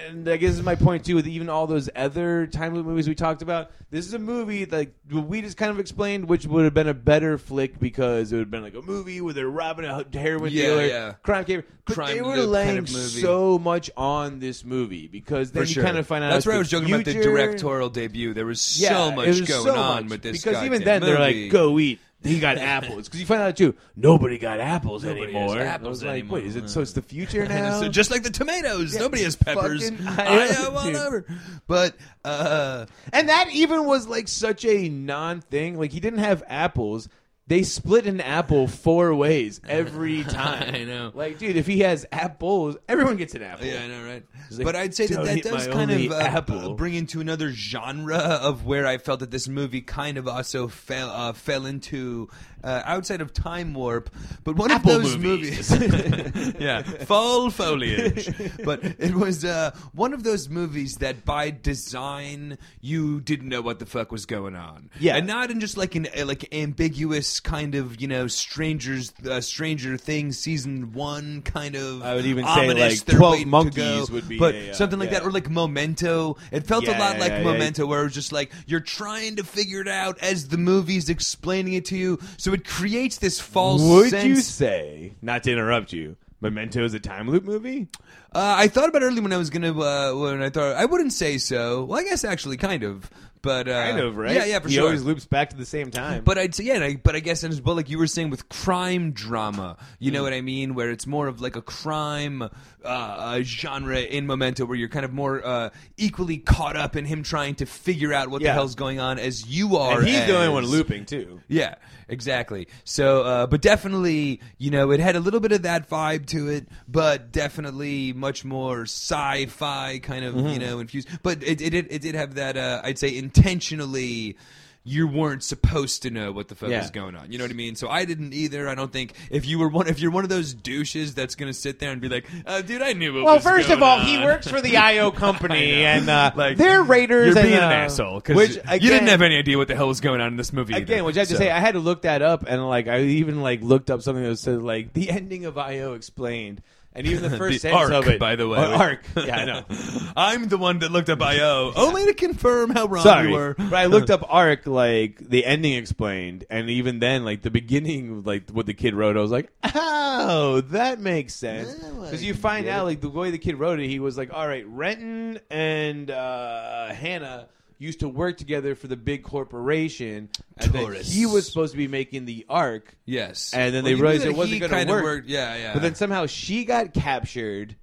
And I guess this is my point too with even all those other time loop movies we talked about. This is a movie like we just kind of explained, which would have been a better flick because it would have been like a movie where they're robbing a heroin Yeah, dealer, yeah. crime caper. But Crime they were laying kind of movie. so much on this movie because then For you sure. kind of find out That's where I was joking about the directorial debut. There was Yeah, so much was going so on much. with this because even then they're like, "Go eat." He got <laughs> apples because you find out too. Nobody got apples Nobody anymore. has I apples was like, anymore. Wait, is it so? It's the future <laughs> now. so just like the tomatoes, nobody has peppers. <laughs> fucking I have all dude. over. But uh, And that even was like such a non thing. Like he didn't have apples. They split an apple four ways every <laughs> time. I know. Like, dude, if he has apples, everyone gets an apple. Yeah, I know, right? like, but I'd say that "Don't that eat does my kind only of uh, apple." bring into another genre of where I felt that this movie kind of also fell uh, fell into uh, outside of Time Warp, but one Apple of those movies. movies, <laughs> <laughs> yeah, fall foliage. but it was uh, one of those movies that by design you didn't know what the fuck was going on. Yeah. and not in just like an uh, like ambiguous kind of you know strangers uh, Stranger Things season one kind of. I would even say, like, 12 Monkeys would be but a, uh, something like yeah. that, or like Memento. It felt a lot yeah, like yeah, yeah. Memento, where it was just like you're trying to figure it out as the movie's explaining it to you. So it creates this false Would sense. you say, not to interrupt you, Memento is a time loop movie? Uh, I thought about it early when I was gonna uh, when I thought I wouldn't say so. Well, I guess actually kind of, but uh, Kind of, right? Yeah, yeah, for he sure. always loops back to the same time. But I'd say yeah, and I, but I guess as well, like you were saying with crime drama, you Mm. know what I mean, where it's more of like a crime uh, uh, genre in Memento, where you're kind of more uh, equally caught up in him trying to figure out what Yeah. the hell's going on as you are. and he's the only as- one looping too. Yeah, exactly. So, uh, but definitely, you know, it had a little bit of that vibe to it, but definitely much more sci-fi kind of, Mm-hmm. you know, infused. But it it did it did have that. Uh, I'd say intentionally. You weren't supposed to know what the fuck Yeah. was going on. You know what I mean? So I didn't either. I don't think if you were one, if you're one of those douches that's gonna sit there and be like, uh, "Dude, I knew what Well, first of all, on." he works for the <laughs> IO company, <laughs> and uh, Like, they're raiders. You're and, being uh, an asshole because you didn't have any idea what the hell was going on in this movie. Again, either. which I have to say, I had to look that up, and like I even like looked up something that said like the ending of IO explained, and even the <laughs> first sentence ARQ, of it. by the way. Oh, ARQ. Yeah, I know. <laughs> I'm the one that looked up IO <laughs> only to confirm how wrong Sorry, you were. but I looked up ARQ like the ending explained, and even then, like the beginning, like what the kid wrote, I was like, oh, that makes sense because you find out like the way the kid wrote it, he was like, all right, Renton and uh, Hannah. Used to work together for the big corporation, and then he was supposed to be making the ARQ, Yes, And then Well, they you realized it wasn't he gonna kinda work. Worked. Yeah, yeah. But then somehow she got captured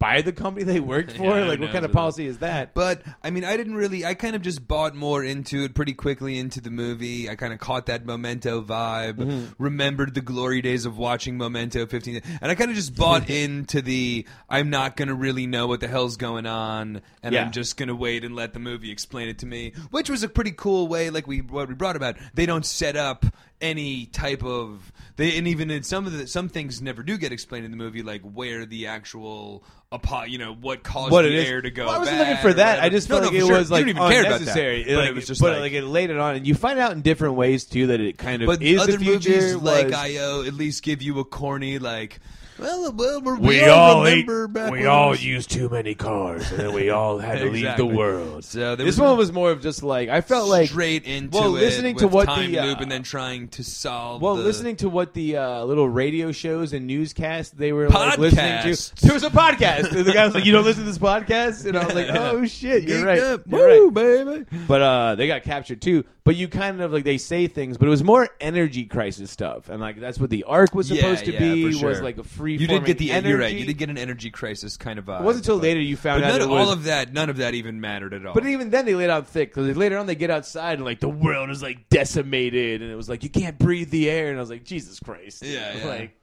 by the company they worked <laughs> for. Yeah, like, what kind of policy is that? But I mean, I didn't really. I kind of just bought more into it pretty quickly into the movie. I kind of caught that Memento vibe. Mm-hmm. Remembered the glory days of watching Memento 15, and I kind of just bought <laughs> into the. I'm not gonna really know what the hell's going on, and Yeah. I'm just gonna wait and let the movie explain it to me, which was a pretty cool way. Like we what we brought about, they don't set up any type of they and even in some of the some things never do get explained in the movie, like where the actual apo- you know what caused what the it is. air to go. Well, I wasn't looking for that. I just felt no, like it sure. was You like don't even care about that. unnecessary. But like, it was just but like, like it laid it on, and you find out in different ways too that it kind of but is other the future. movies like IO uh, at least give you a corny like. Well, well, we're, we, we, all ate, back we all it used too many cars, and then we all had to leave the world. So this was one was more of just like I felt like straight into well, it listening to with what time the, uh, loop and then trying to solve. Well, the- listening to what the uh, little radio shows and newscasts they were like listening to. There was a podcast. And the guy was like, "You don't listen to this podcast?" And I was like, <laughs> "Oh shit, you're Geeked right, up. you're Woo, right." baby. But uh, they got captured too. But you kind of like they say things, but it was more energy crisis stuff, and like that's what the ARQ was Yeah, supposed to yeah, be. for Was like a free. You didn't get the energy. you're right. You did get an energy crisis kind of vibe. It wasn't until but- later you found But out none, it of- was. all of that, none of that even mattered at all. But even then, they laid out thick because later on they get outside and like the world is like decimated, and it was like you can't breathe the air, and I was like, Jesus Christ, Yeah, <laughs> yeah. like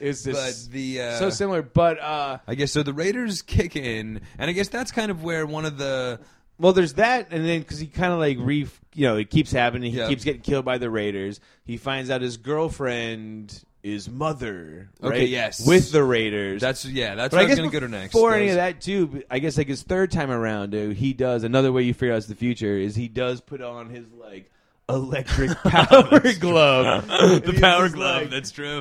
it's but the uh, so similar. But uh, I guess so. The Raiders kick in, and I guess that's kind of where one of the well, there's that, and then because he kind of like re, you know, it keeps happening. He Yeah. keeps getting killed by the Raiders. He finds out his girlfriend is mother. Okay, right? yes. with the Raiders. that's yeah that's But what I I, guess was going to go to next. before any of that too, I guess like his third time around, uh, he does another way you figure out it's the future is he does put on his like electric <laughs> power glove, <laughs> the power glove. that's true.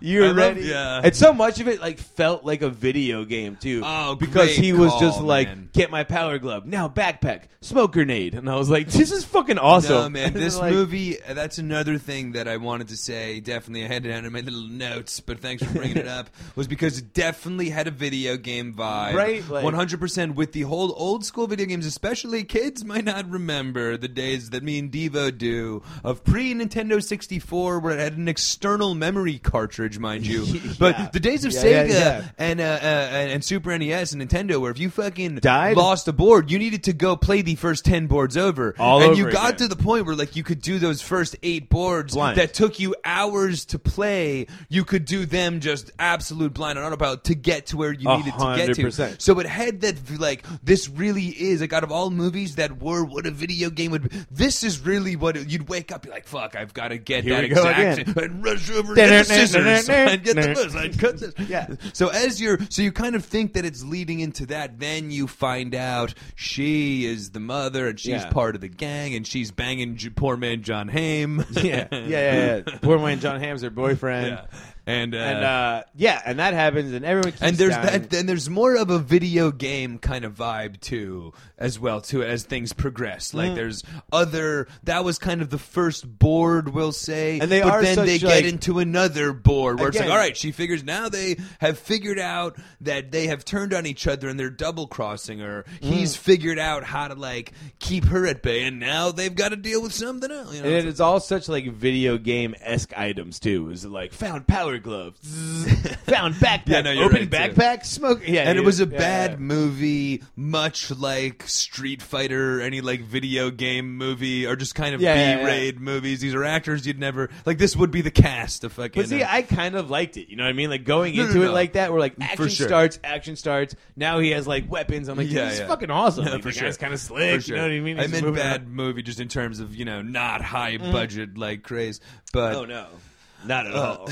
You're I love- ready. yeah. And so much of it like felt like a video game too. Oh, because great he was call, just like, man. get my power glove now, backpack, smoke grenade, and I was like, this is fucking awesome. No, man, And <laughs> this like, movie, uh, that's another thing that I wanted to say. Definitely, I had it down in my little notes, but thanks for bringing it up. Was because it definitely had a video game vibe. Right, like- 100% with the whole old school video games, especially kids might not remember the days that me and Devo do of pre Nintendo 64 where it had an external memory cartridge, mind you. <laughs> But the days of Yeah, Sega yeah, yeah. And, uh, uh, and and Super NES and Nintendo where if you fucking Died? lost a board, you needed to go play the first 10 boards over. All and over you got again. to the point where like you could do those first eight boards Blind. that took you hours to play. You could do them just absolute blind on autopilot to get to where you needed to get to. So it had that like this really is like out of all movies that were what a video game would. be, This is really what it, you'd wake up you're like fuck I've got to get Here that we go exact again. and rush over and get the scissors and get the bus and cut this. Yeah. So as you're so you kind of think that it's leading into that, then you find out she is the mother and she's Yeah. part of the gang and she's banging J- poor man Jon Hamm. yeah, yeah, yeah, yeah. <laughs> Poor man Jon Hamm's her boyfriend. yeah. And uh, And uh, yeah, and that happens, and everyone keeps and there's dying. that then there's more of a video game kind of vibe too as well too as things progress Mm. like there's other that was kind of the first board we'll say And they but are then they like- get into another board where it's like all right she figures now they have figured out that they have turned on each other and they're double crossing her he's Mm. figured out how to like keep her at bay and now they've got to deal with something else you know and it's all such like video game esque items too. Is like found power glove, <laughs> found backpack, Yeah, no, you're open right, too. backpack, smoke. Yeah, and it yeah, was a yeah, bad yeah. movie, much like Street Fighter, any like video game movie, or just kind of Yeah, yeah, B-rated movies. These are actors you'd never like. This would be the cast of fucking. But see, uh, I kind of liked it. You know what I mean? Like going No, no, into it no. like that, where like action sure. starts, action starts. Now he has like weapons. I'm like, Yeah, this is yeah. fucking awesome. Yeah, like, for the sure. guy's kind of for slick. sure. You know what I mean? I He's meant moving bad movie, just in terms of you know not high budget like craze, but Oh no, not at Uh, all.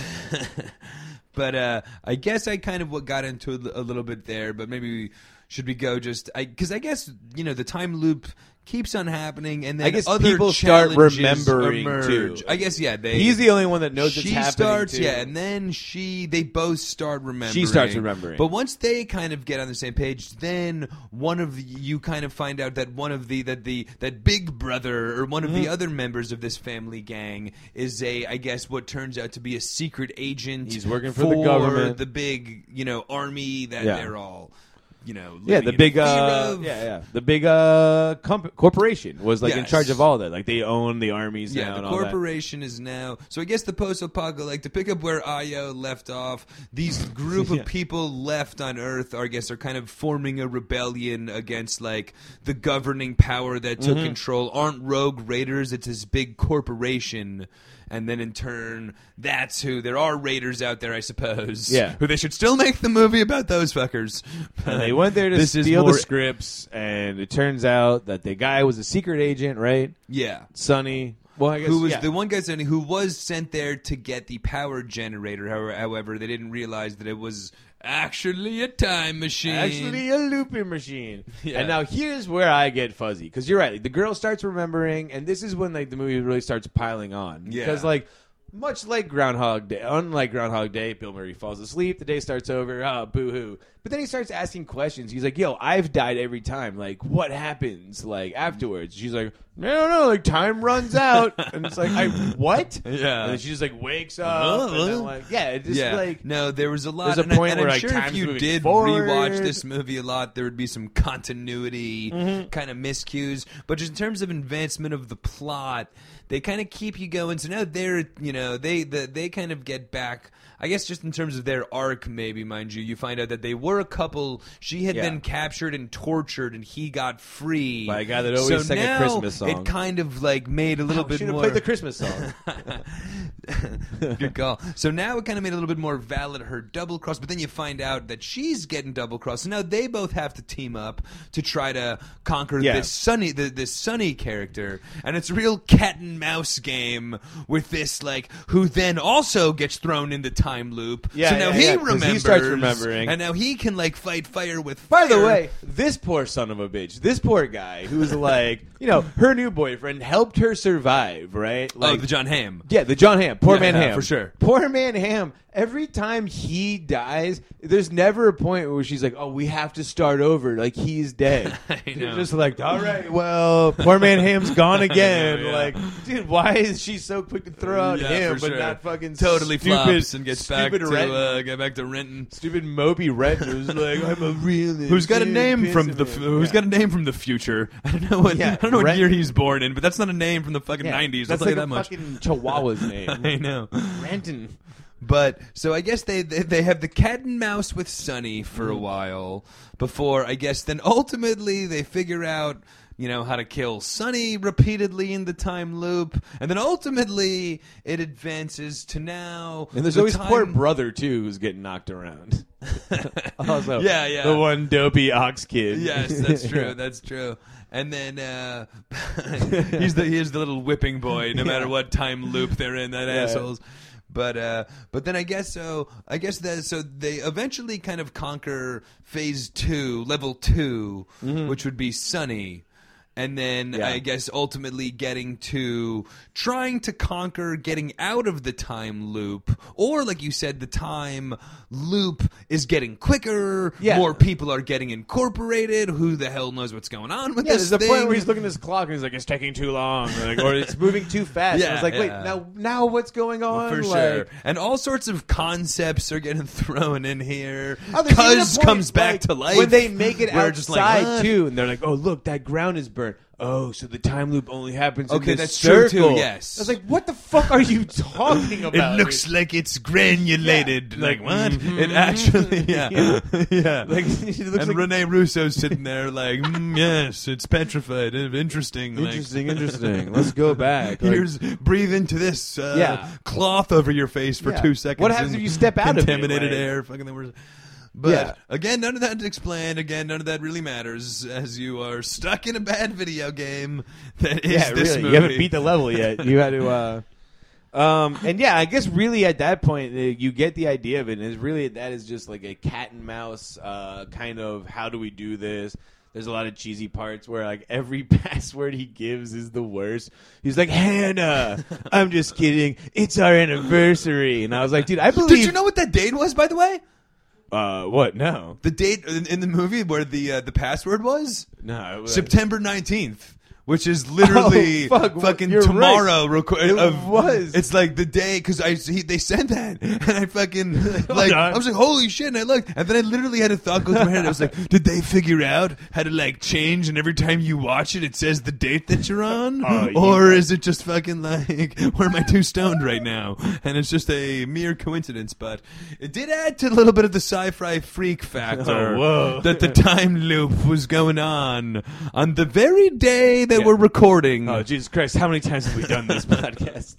<laughs> but uh, I guess I kind of what got into it a little bit there. But maybe should we go just I because I, guess you know the time loop keeps on happening, and then I guess other people start challenges remembering, emerge. too. I guess yeah, they. He's the only one that knows she it's happening. She starts, too. yeah, and then she, they both start remembering. She starts remembering. But once they kind of get on the same page, then one of the, you kind of find out that one of the that the that big brother or one of Mm-hmm. the other members of this family gang is a, I guess, what turns out to be a secret agent. He's working for the government. the big, you know, army that Yeah. they're all, you know, Yeah, the big, uh, yeah, yeah, the big uh, comp- corporation was like in Yes. charge of all that. Like they own the armies now Yeah, and the all that. corporation is now. So I guess the post-apocalyptic, like to pick up where Io left off, these group <laughs> of people left on Earth, are, I guess, are kind of forming a rebellion against like the governing power that took Mm-hmm. control. Aren't rogue raiders? It's this big corporation. And then in turn, that's who there are raiders out there, I suppose. Yeah. who they should still make the movie about those fuckers. And they went there to This is steal more- the scripts, and it turns out that the guy was a secret agent, right? Yeah, Sonny. Well, I guess- who was yeah. the one guy sending who was sent there to get the power generator. However, however, they didn't realize that it was actually a time machine. Actually, a looping machine. <laughs> Yeah. And now here's where I get fuzzy because you're right. The girl starts remembering, and this is when like the movie really starts piling on. Yeah. Because like. Much like Groundhog Day, unlike Groundhog Day, Bill Murray falls asleep. The day starts over. Ah, boo hoo. But then he starts asking questions. He's like, "Yo, I've died every time. Like, what happens? Like afterwards?" She's like, "I don't know. Like time runs out." and it's like, "I what?" <laughs> Yeah. And she just like wakes up. and then, like, yeah, it just yeah, like no, there was a lot. There's a and point and where, I'm like, sure if you did forward. rewatch this movie a lot, there would be some continuity Mm-hmm. kind of miscues. But just in terms of advancement of the plot, they kind of keep you going. So now they're, you know, they the, they kind of get back. I guess just in terms of their arc, maybe mind you, you find out that they were a couple. She had Yeah. been captured and tortured, and he got free By a guy that always so sang a now Christmas song. It kind of like made a little <laughs> bit should have more. played the Christmas song. <laughs> Good call. So now it kind of made a little bit more valid her double cross, but then you find out that she's getting double crossed. So now they both have to team up to try to conquer Yeah. this Sunny, the, this Sunny character, and it's a real cat and mouse game with this like who then also gets thrown in into time loop. Yeah, so now yeah, he yeah, 'cause he remembers. starts remembering. and now he can like fight fire with. Fire. By the way, this poor son of a bitch, this poor guy who's like, <laughs> you know, her new boyfriend helped her survive, right? oh, Like, the Jon Hamm. Yeah, the Jon Hamm. Poor Yeah, man yeah, Hamm. for sure. Poor man Hamm. Every time he dies, there's never a point where she's like, oh, we have to start over. Like, he's dead. <laughs> I They're know. just like, all right, well, poor man Hamm's gone <laughs> again. yeah. Like, dude, why is she so quick to throw out Yeah, him, for but sure. not fucking totally stupid, flops and gets back stupid to Renton? uh, get back to Renton. Stupid Moby Renton who's like, I'm a <laughs> real Who's got a name from the Who's Who's got a name from the future? <laughs> I don't know what Yeah, I don't know what Ren- year he's born in, but that's not a name from the fucking nineties. I'll That's tell like you a that much. fucking Chihuahua's <laughs> name. I know. Renton. But so I guess they, they they have the cat and mouse with Sunny for a while before I guess then ultimately they figure out you know how to kill Sunny repeatedly in the time loop, and then ultimately it advances to now. And there's the always poor brother too who's getting knocked around. <laughs> also, Yeah, yeah. the one dopey ox kid. Yes, that's true. <laughs> That's true. And then uh, <laughs> he's the he's the little whipping boy, no matter what time loop they're in. That Yeah. assholes. But uh, but then I guess so. I guess that so they eventually kind of conquer phase two, level 2 which would be Sunny. And then. Yeah. I guess ultimately getting to trying to conquer getting out of the time loop, or like you said, the time loop is getting quicker. Yeah. More people are getting incorporated. Who the hell knows what's going on with Yeah, this there's a point where he's looking at his clock and he's like, "It's taking too long," or, like, or "It's <laughs> moving too fast." Yeah, I was like, "Wait, now, now what's going on?" for Like- sure, and all sorts of concepts are getting <laughs> thrown in here. Oh, there's even a Cuz comes back like, to life when they make it outside like, too, and they're like, "Oh, look, that ground is burnt." Oh, so the time loop only happens Okay, in this that's true, circle. too, yes. I was like, "What the fuck are you talking <laughs> about? It looks dude? like it's granulated. Yeah. Like, Like, what? mhm. It actually, <laughs> yeah, yeah. <laughs> Like, it looks and like- Rene Russo's sitting there, like, mm, yes, it's petrified. uh, Interesting. like- Interesting, interesting. Let's go back. Like- Here's breathe into this uh, Yeah. cloth over your face for Yeah. two seconds. What happens if you step out of it, contaminated air? Fucking the worst. But Yeah. again, none of that explained. Again, none of that really matters as you are stuck in a bad video game that is yeah, this really. movie. You haven't beat the level yet. You had to. Uh, <laughs> um, and yeah, I guess really at that point uh, you get the idea of it. And it's really that is just like a cat and mouse uh, kind of how do we do this. There's a lot of cheesy parts where like every <laughs> password he gives is the worst. He's like Hannah, I'm just kidding. It's our anniversary, and I was like, dude, I believe. Did you know what that date was, by the way? Uh, what? No, The date in, in the movie where the uh, the password was no. it was- September nineteenth. Which is <laughs> oh, literally Oh, fuck, fucking you're tomorrow. reco- It of, was. It's like the day because I he, they sent that <laughs> and I fucking <laughs> oh, like. I was like holy shit and I looked and then I literally had a thought go through my head. I was like, did they figure out how to like change and every time you watch it, it says the date that you're on, Oh, yeah. or is it just fucking like where am I too stoned right now? And it's just a mere coincidence, but it did add to a little bit of the sci-fi freak factor Oh, that the time loop was going on on the very day that Yeah. we're recording. Oh Jesus Christ! How many times have we done this <laughs> podcast?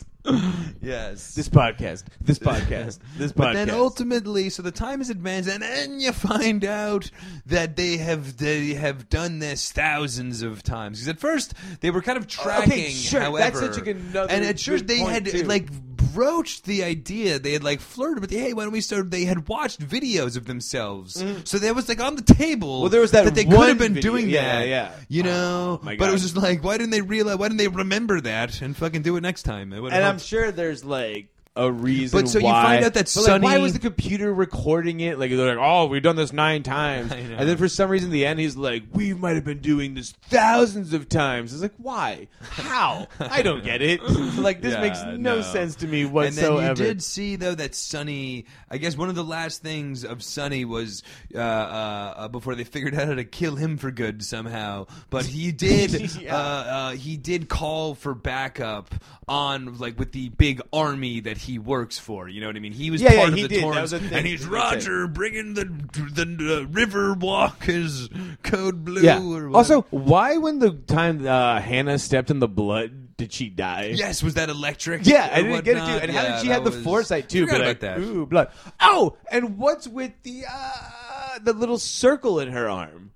yes. This podcast. This podcast. <laughs> This podcast. But then ultimately, so the time is advanced, and then you find out that they have they have done this thousands of times. Because at first they were kind of oh, tracking, Okay, sure. however, That's such a good- another and at first they had too. like broached the idea. They had like flirted with, hey, why don't we start? They had watched videos of themselves, mm-hmm. so that was like on the table. Well, there was that they could have been video. doing Yeah, that. yeah. You know, Oh, but it was just like, why didn't they realize? Why didn't they remember that and fucking do it next time? It and I'm sure there's like a reason. But so you find out that But, like, why was the computer recording it? Like they're like, oh, we've done this nine times, <laughs> and then for some reason, at the end, he's like, we might have been doing this thousands of times. It's like, why? How? I don't get it. <laughs> like this Yeah, makes no, no. sense to me And whatsoever. then you did see though that Sonny. I guess one of the last things of Sonny was uh, uh, uh, before they figured out how to kill him for good somehow. But he <laughs> did. Yeah. uh, uh, he did call for backup on like with the big army that he works for. You know what I mean? He was Yeah, yeah, part he of the did. That Torrens, was a thing. and he's He did. Roger bringing the the uh, river walk is code blue. yeah. Or whatever. Also, why when the time uh, Hannah stepped in the blood did she die? Yes, was that electric? Yeah, I or didn't get it too. whatnot? And how Yeah, did she that have the was- foresight too? Forgot But about like, that. ooh, blood. Oh, and what's with the uh, the little circle in her arm?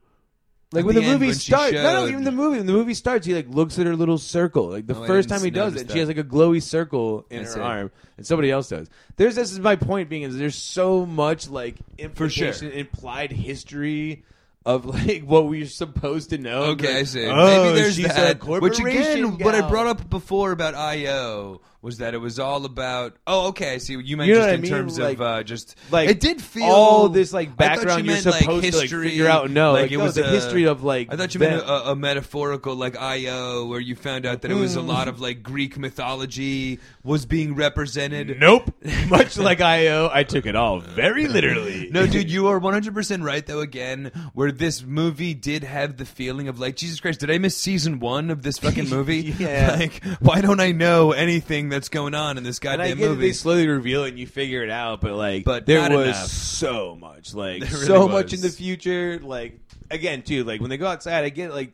Like when the the, end movie when starts, no, no, even the movie. When the movie starts, he like looks at her little circle. Like the I first didn't time he does notice it, that. she has like a glowy circle in her arm, and somebody else does. There's this is my point being is there's so much like implication, implied history. Of like what we're supposed to know. Okay, Like, I see. Oh, Maybe there's she's that. A Which again, corporation what I gal. brought up before about IO was that it was all about. Oh, okay. I see. You meant You know just what I in mean? terms Like- of uh, just like it did feel all this like I thought background you you're meant, like, supposed to like figure out. No, like, it was the a- history of like. I thought you them. meant a, a metaphorical like IO, where you found out that it was a lot of like Greek mythology was being represented. Nope. <laughs> Much like IO, I took it all very literally. <laughs> No, dude, you are 100% right, though, again, where this movie did have the feeling of, like, Jesus Christ, did I miss season one of this fucking <laughs> movie? Yeah. Like, why don't I know anything that's going on in this and I goddamn get movie? they slowly reveal it and you figure it out, but like, But there not was enough. so much, like, <laughs> There really so much in was. the future. Like, again, too, like when they go outside, I get like.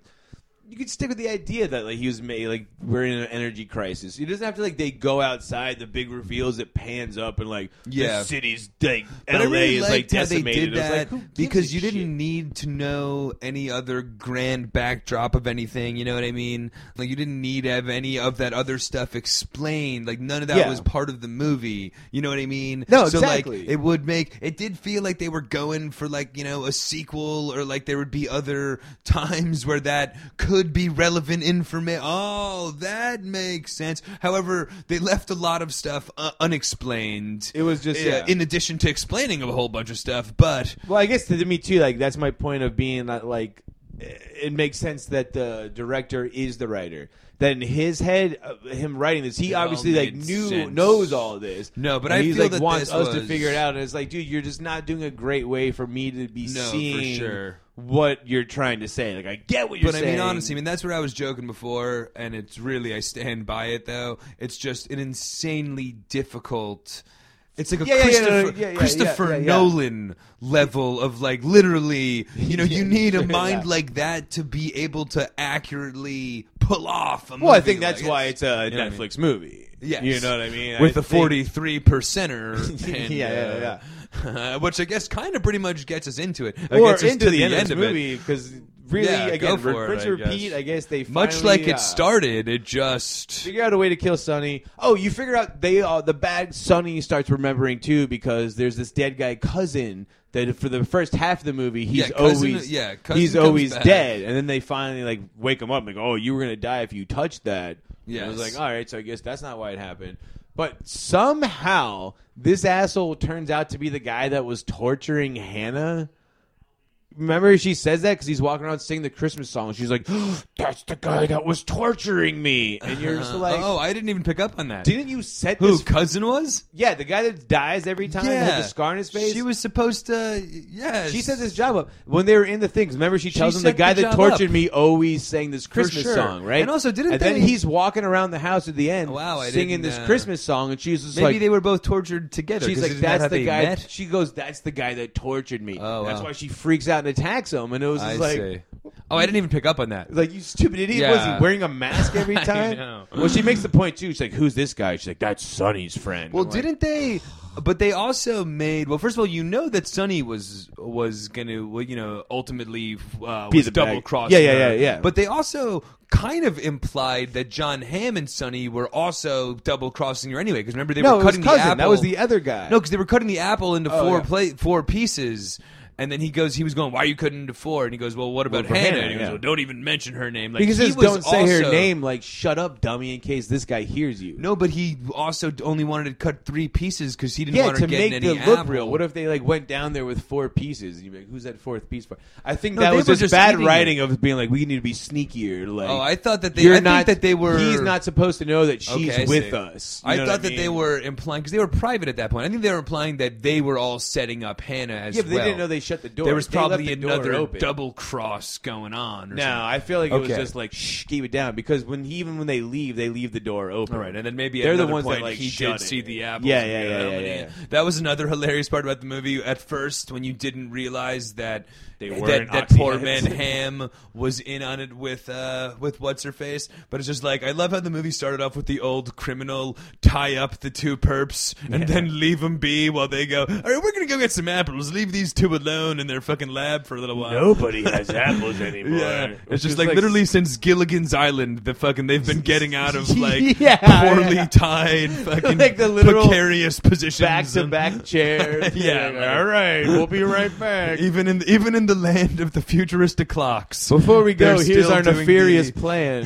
You could stick with the idea that like he was made like we're in an energy crisis. It doesn't have to like they go outside. The big reveals it pans up and like Yeah. the city's like But LA really is like liked how they decimated. did It was that like, because you didn't shit? need to know any other grand backdrop of anything. You know what I mean? Like you didn't need to have any of that other stuff explained. Like none of that Yeah. was part of the movie. You know what I mean? No, so exactly. like it would make it did feel like they were going for like you know a sequel or like there would be other <laughs> times where that could be relevant information. Oh, that makes sense. However, they left a lot of stuff uh, unexplained. It was just, Uh, yeah. in addition to explaining a whole bunch of stuff, but Well, I guess to me too. Like that's my point of being that like it makes sense that the director is the writer. That in his head, uh, him writing this, he It all obviously like made knew sense. knows all this. No, but And I he's feel like that wants this us to was- figure it out. And it's like, dude, you're just not doing a great way for me to be No, for seeing sure. what you're trying to say. Like I get what you're saying. but I saying. mean, honestly, I mean that's where I was joking before, and it's really I stand by it though. It's just an insanely difficult. It's like a Yeah, yeah, yeah, Christopher, yeah, yeah, Christopher yeah, yeah, yeah. Nolan level of like literally, you know, you <laughs> need a mind Yeah. like that to be able to accurately pull off. A well, I think that's why it's- a you know what I mean? Netflix movie. Yes. you know what I mean. with I a forty-three percenter. <laughs> and, Yeah, yeah, uh, <laughs> which I guess kind of pretty much gets us into it. or gets us into to the, end, of of the movie because really, Yeah, again, go for rinse I and repeat. guess. I guess they Much like uh, it started, it just figure out a way to kill Sonny. Oh, you figure out they uh, the bad Sonny starts remembering too because there's this dead guy cousin that for the first half of the movie he's Yeah, cousin- always yeah, cousin he's always back. dead, and then they finally like wake him up like oh you were gonna die if you touched that. Yeah, I was like all right, so I guess that's not why it happened. But somehow this asshole turns out to be the guy that was torturing Hannah. Remember, she says that because he's walking around singing the Christmas song. She's like, <gasps> "That's the guy that was torturing me," and you're just like, oh, I didn't even pick up on that. "Didn't you set Who this?" cousin was? yeah, the guy that dies every time, that had the scar on his face. She was supposed to. Yes, She set this job up when they were in the things. Remember, she tells him the set guy the that job tortured up. me always sang this Christmas sure. song, right? And also, didn't and then they- he's walking around the house at the end, Wow, I singing didn't, this uh, Christmas song, and she's just Maybe like, they were both tortured together. She's 'cause like, isn't that that's how the they guy. met? She goes, that's the guy that tortured me. Oh, That's wow. why she freaks out. Attacks him, and it was I just like. see. Oh, I didn't even pick up on that. Like you stupid idiot! Yeah. Was he wearing a mask <laughs> every I time? know. Well, she makes the point too. She's like, "Who's this guy?" She's like, "That's Sonny's friend." Well, I'm like, didn't they? But they also made. Well, first of all, you know that Sonny was was going to, well, you know, ultimately uh, Be was the bad- double crossing. Yeah, yeah, yeah, yeah. But they also kind of implied that Jon Hamm and Sonny were also double crossing her anyway. Because remember they no, were it was cutting cousin. the apple. That was the other guy. No, because they were cutting the apple into Oh, four yeah. plate four pieces. And then he goes, he was going, "Why are you cutting into four? And he goes, "Well, what about for Hannah?" Hannah, and he goes, yeah. well, "Don't even mention her name." Like because he just was don't say her also- name. Like, shut up, dummy, in case this guy hears you. No, but he also only wanted to cut three pieces because he didn't yeah, want her to getting make any the look apple. real. What if they like went down there with four pieces? And you'd be like, "Who's that fourth piece for?" I think No, that they was were just just bad eating writing of being like, "We need to be sneakier." Like, Oh, I thought that they. I not think that they were. He's not supposed to know that she's Okay, I with see. us. You I know thought what that mean? they were implying because they were private at that point. I think they were implying that they were all setting up Hannah as Yeah, but they well. didn't know they shut the door. There was They left probably the door another open. double cross going on. Or No, something. I feel like it was Okay. just like shh, keep it down because when he, even when they leave, they leave the door open. All right, and then maybe They're at the another ones that, point like, he shut did it. see the apples. Yeah, and yeah, go, yeah, "I'm yeah, yeah. That was another hilarious part about the movie at first when you didn't realize that They that, weren't that poor heads. man Hamm was in on it with uh, with what's her face. But it's just like I love how the movie started off with the old criminal tie up the two perps and then leave them be while they go. All right, we're gonna go get some apples. Leave these two alone in their fucking lab for a little while. Nobody has <laughs> apples anymore. Yeah, it's just like, literally since Gilligan's Island, the fucking they've been getting out of <laughs> like Yeah, poorly yeah. tied fucking Like the literal precarious positions. back to and- back <laughs> chairs. Yeah, Like, like- all right, we'll be right back. Even in even in the land of the futuristic clocks. Before we go, they're here's still our doing nefarious the- plan.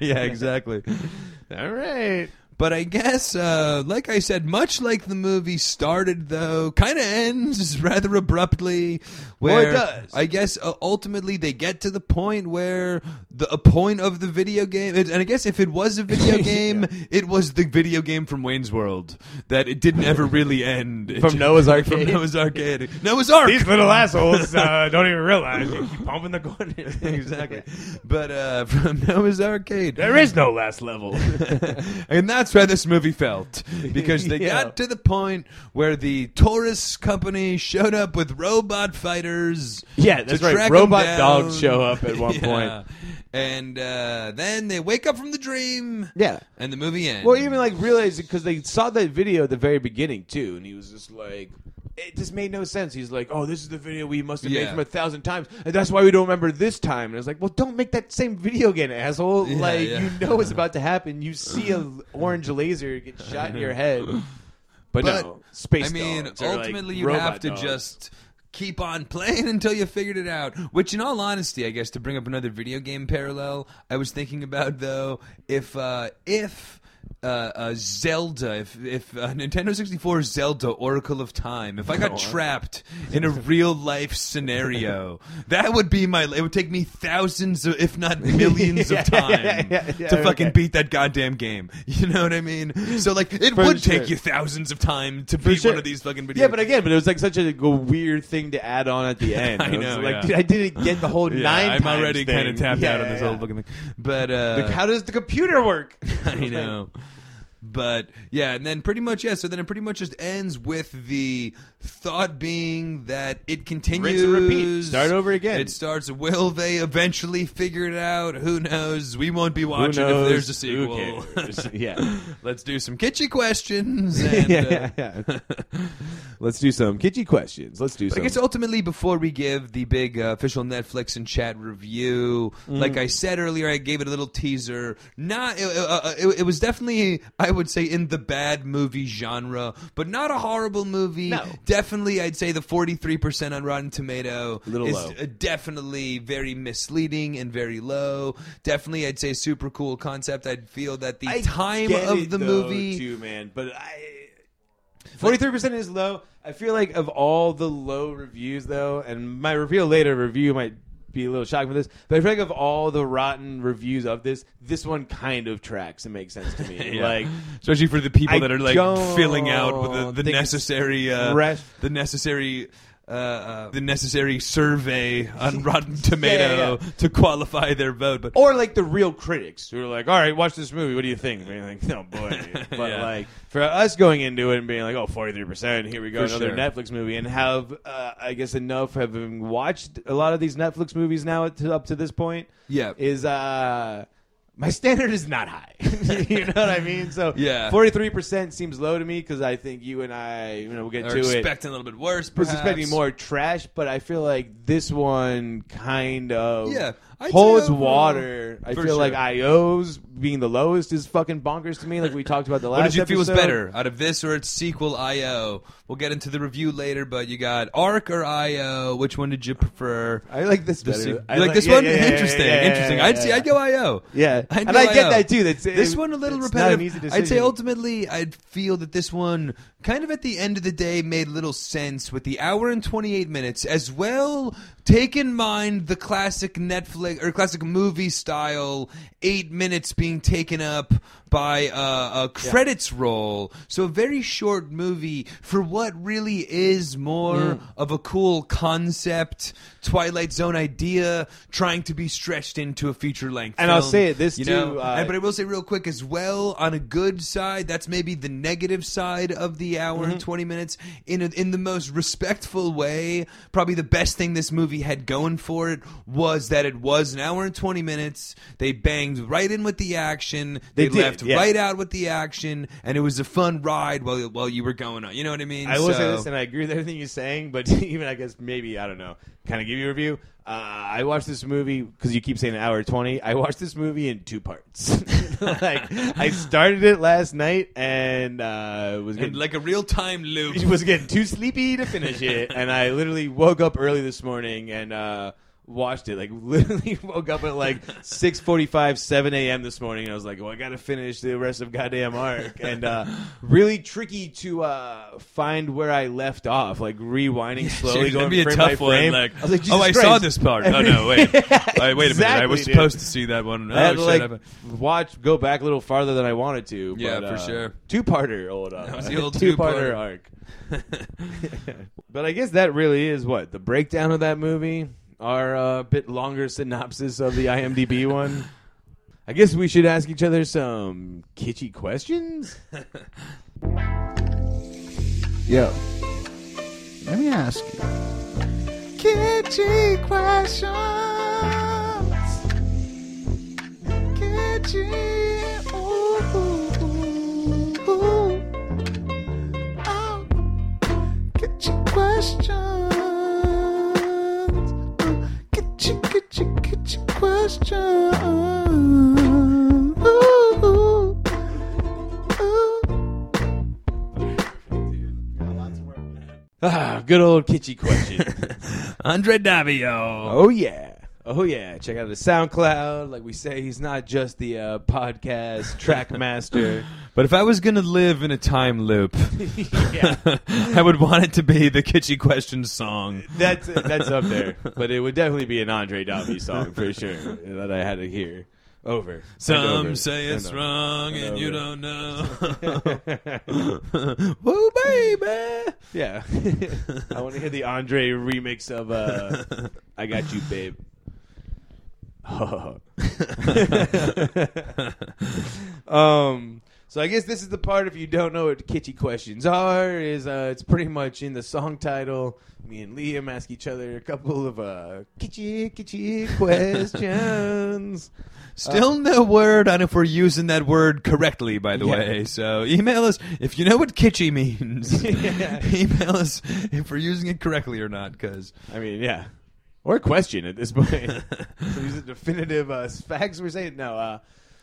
yeah, exactly. all right. But I guess, uh, like I said, much like the movie started, though, kind of ends <laughs> rather abruptly. Where Well, it does. I guess uh, ultimately they get to the point where the a point of the video game, and I guess if it was a video <laughs> game, it was the video game from Wayne's World that it didn't ever really end It From just- Noah's <laughs> From Noah's <laughs> Arcade. Noah's Ark. These little assholes uh, don't even realize you keep pumping the gun. exactly. But uh, from Noah's Arcade. There is no last level. and that's where this movie felt because they Yeah. got to the point where the Torus company showed up with robot fighters. Yeah, that's right. Robot dogs show up at <laughs> one Yeah. point. and uh, then they wake up from the dream. Yeah. and the movie ends. Well, even like realized because they saw that video at the very beginning too, and he was just like, it just made no sense. He's like, "Oh, this is the video we must have made Yeah. from a thousand times, and that's why we don't remember this time." And I was like, "Well, don't make that same video again, asshole! Yeah, like yeah. you know it's about to happen. You see a <laughs> orange laser get shot in your head, but, <laughs> But, no, space. I mean, dogs like, ultimately, you robot have to dogs. just keep on playing <laughs> until you figured it out. Which, in all honesty, I guess to bring up another video game parallel, I was thinking about though if uh, if. Uh, uh, Zelda, if if uh, <laughs> Nintendo 64 Zelda Oracle of Time, if I got trapped in a real life scenario, <laughs> that would be my. It would take me thousands, of, if not <laughs> millions of time yeah, yeah, yeah, to fucking okay. beat that goddamn game. You know what I mean? So like, it For would sure. take you thousands of time to beat sure. one of these fucking video. Yeah, but again, but it was like such a weird thing to add on at the end. I was know, like dude, I didn't get the whole yeah, nine. I'm already kind of tapped out on this whole fucking thing. But uh, Like, how does the computer work? I know. But yeah, and then pretty much yeah. So then it pretty much just ends with the thought being that it continues. Rinse and repeat. Start over again. It starts. Will they eventually figure it out? Who knows? We won't be watching knows? if there's a Who sequel. cares? <laughs> yeah. Let's do some kitschy questions. <laughs> And, yeah, uh, yeah, yeah. <laughs> Let's do some kitschy questions. Let's do But I some. guess ultimately, before we give the big uh, official Netflix and chat review, like Mm. I said earlier, I gave it a little teaser. Not, it, uh, it, it was definitely, I would say, in the bad movie genre, but not a horrible movie. No. Definitely, I'd say the forty-three percent on Rotten Tomato little is low. uh, definitely very misleading and very low. Definitely, I'd say super cool concept. I'd feel that the I time get of it, the though, movie. too, man. But I. Forty-three percent is low. I feel like of all the low reviews, though, and my reveal later review might be a little shocking for this, but I feel like of all the rotten reviews of this, this one kind of tracks and makes sense to me. <laughs> Yeah. Like, especially for the people I that are like filling out with the, the necessary uh, the necessary uh, uh, the necessary survey on <laughs> Rotten Tomato yeah. to qualify their vote. But or like the real critics who are like, "All right, watch this movie. What do you think?" And you're like, "No, boy." <laughs> But Yeah. like for us going into it and being like, "Oh, 43 percent. Here we go, For another sure. Netflix movie," and have uh, I guess enough having watched a lot of these Netflix movies now to, up to this point yeah, is uh my standard is not high. <laughs> you know what I mean? So Yeah. 43% seems low to me because I think you and I, you know, we'll get are to it. expecting a little bit worse. was expecting more trash, but I feel like this one kind of Yeah, I'd holds say water. I For feel like sure. IO's being the lowest is fucking bonkers to me. Like we talked about the last. What did you feel was better out of this or its sequel IO? We'll get into the review later, but you got ARQ or IO. Which one did you prefer? I like this The better. se- you I like this yeah, one? yeah, yeah, yeah, interesting, yeah, yeah, interesting. yeah, I'd yeah, see. I'd go IO. Yeah, I'd and go I get that too. That's This it- one a little it's not repetitive. an easy I'd say ultimately, I'd feel that this one kind of at the end of the day made little sense with the hour and twenty eight minutes as well. Take in mind the classic Netflix or classic movie style eight minutes being taken up by uh, a credits roll. So a very short movie for what really is more Mm. of a cool concept, Twilight Zone idea, trying to be stretched into a feature length. And I'll say it, this you too, know? uh, And- but I will say real quick as well, on a good side, that's maybe the negative side of the hour Mm-hmm. and twenty minutes. In a, in the most respectful way, probably the best thing this movie had going for it was that it was an hour and twenty minutes. They banged right in with the action. They They, did, left yeah. right out with the action, and it was a fun ride while while you were going on. You know what I mean? I will say So- this, and I agree with everything you're saying, but <laughs> even I guess maybe I don't know. Kind of give you a review. Uh, I watched this movie because you keep saying an hour twenty. I watched this movie in two parts. <laughs> like I started it last night and uh, was And getting like a real time loop. <laughs> was getting too sleepy to finish it, and I literally woke up early this morning and uh, watched it. Like <laughs> literally woke up at like <laughs> six forty five, seven a.m. this morning. And I was like, "Well, I got to finish the rest of goddamn ARQ," and uh, really tricky to uh, find where I left off. Like rewinding slowly, going be a frame tough one. frame. Like, I was like, oh, I saw this part. Oh no, wait, <laughs> Wait, wait a minute. I Exactly, was dude. supposed to see that one. Oh, I had to shit, like watch, go back a little farther than I wanted to. Yeah, for uh, sure. Two-parter, old uh, That was the old two-parter two-parter. arc. but I guess that really is what the breakdown of that movie. Our uh, bit longer synopsis of the IMDb <laughs> one. I guess we should ask each other some kitschy questions. <laughs> Yo, let me ask you. Kitschy questions. Kitschy. Ooh, ooh, ooh. Oh. Kitschy questions. Kitschy questions. Ooh, ooh, ooh. Ah, good old kitschy question. <laughs> Andre Davio. oh yeah. Oh yeah, check out the SoundCloud. Like we say, he's not just the uh, podcast <laughs> track master. But if I was gonna live in a time loop, yeah, <laughs> <laughs> I would want it to be the Kitschy Questions song. that's that's up there. But it would definitely be an Andre Davi song for sure that I had to hear over. and Some over say and it's over. wrong and and you over. don't know. Woo, baby. Yeah, I want to hear the Andre remix of uh, "I Got You, Babe." <laughs> um. So I guess this is the part. If you don't know what kitschy questions are, is uh, it's pretty much in the song title. Me and Liam ask each other a couple of uh, kitschy kitschy questions. <laughs> Still no word on if we're using that word correctly, by the Yeah. way. So email us if you know what kitschy means. <laughs> Yeah. email us if we're using it correctly or not, because I mean, yeah. Or a question at this point. <laughs> so these are definitive uh, facts we're saying. No, uh,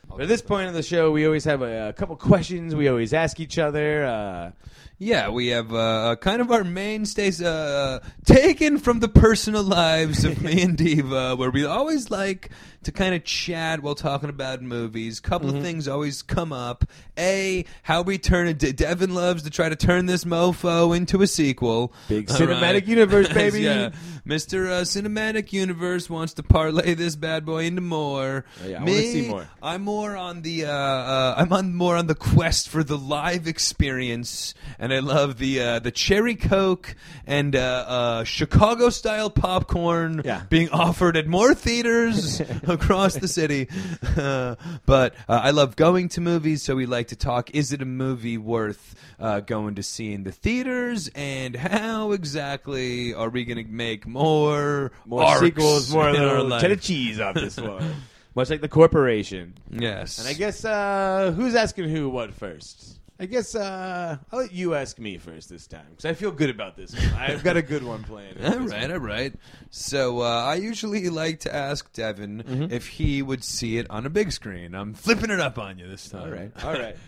but at this point in the show, we always have a, a couple questions we always ask each other. Uh, Yeah, we have uh, kind of our mainstays uh, taken from the personal lives of me and Diva, where we always like to kind of chat while talking about movies. Couple Mm-hmm. of things always come up. A, how we turn it. Devin loves to try to turn this mofo into a sequel. Big All cinematic universe, <laughs> baby. yeah, Mr. Uh, Cinematic Universe wants to parlay this bad boy into more. Oh, yeah, I me, wanna see more. I'm more on the uh, uh, I'm on more on the quest for the live experience, and I love the uh, the cherry coke and uh, uh, Chicago style popcorn Yeah. being offered at more theaters <laughs> across the city. Uh, <laughs> but uh, I love going to movies, so we like to talk. Is it a movie worth uh, going to see in the theaters, and how exactly are we going to make more More sequels, more little cheddar cheese off this one. <laughs> Much like the corporation. Yes, And I guess uh, who's asking who what first? I guess uh, I'll let you ask me first this time because I feel good about this. One. I've got a good one planned. <laughs> All right, all right. So uh, I usually like to ask Devin Mm-hmm. if he would see it on a big screen. I'm flipping it up on you this time. All right. All right. <laughs>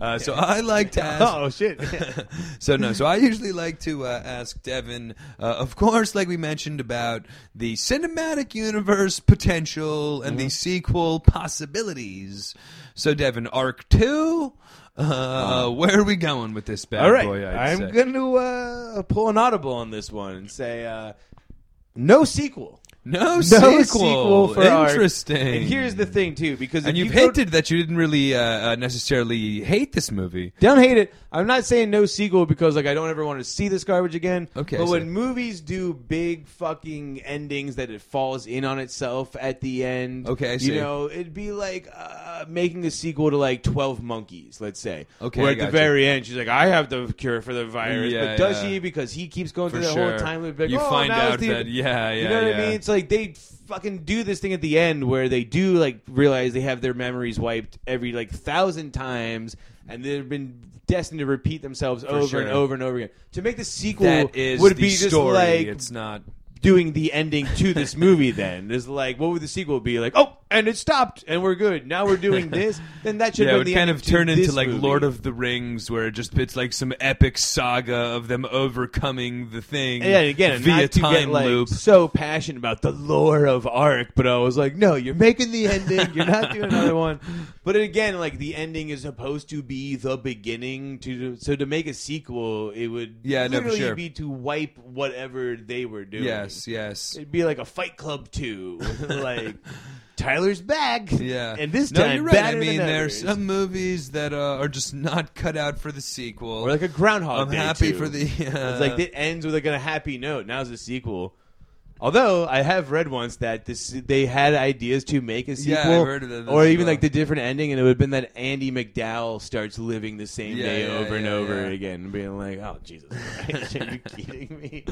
Uh, so I like to <laughs> ask. oh shit. so no, so I usually like to uh, ask Devin, uh, of course, like we mentioned about the cinematic universe potential and Mm-hmm. the sequel possibilities. So Devin, ARQ Two. Uh, where are we going with this bad. All right. boy? I'd I'm going to uh, pull an audible on this one and say uh, no sequel. No, No sequel. sequel for. Interesting. And here's the thing too, because And you've you hinted that you didn't really uh, uh, necessarily hate this movie. Don't hate it. I'm not saying no sequel because like I don't ever want to see this garbage again. Okay, But so- when movies do big fucking endings that it falls in on itself at the end. Okay, I You know, it'd be like uh, making a sequel to like Twelve Monkeys, let's say. Okay, Where at the gotcha. very end she's like, I have the cure for the virus. Yeah, but does yeah. she? Because he keeps going For through that sure. whole time. Like, You oh, find out the- that- yeah, yeah, You yeah, know what yeah. I mean? It's like they fucking do this thing at the end where they do like realize they have their memories wiped every like thousand times and they've been destined to repeat themselves over sure. and over and over again. To make the sequel That is would the be just story. like it's not. doing the ending to this movie then. Is like what would the sequel be? Like, oh, and it stopped and we're good. Now we're doing <laughs> this. Then that should Yeah, it would the kind of turn into like movie. Lord of the Rings, where it just it's like some epic saga of them overcoming the thing. Yeah, and again, via time get like loop. so passionate about the lore of ARQ, but I was like, no, you're making the ending. You're not doing another <laughs> one. But again, like the ending is supposed to be the beginning. To so to make a sequel, it would Yeah, no, for sure. be to wipe whatever they were doing. Yes, yes. it'd be like a Fight Club two, <laughs> like. Tyler's back. Yeah, And this no, time, you're right. I mean, there's some movies that uh, are just not cut out for the sequel. Or like a Groundhog I'm Day happy 2. for the. <laughs> Uh, It's like it ends with like a happy note. Now's a sequel. Although I have read once that this they had ideas to make a Yeah, sequel, I've heard of that or even well. like the different ending, and it would have been that Andie MacDowell starts living the same Yeah, day yeah, over and yeah, over yeah. again, and being like, "Oh Jesus, Christ, <laughs> are you kidding me?"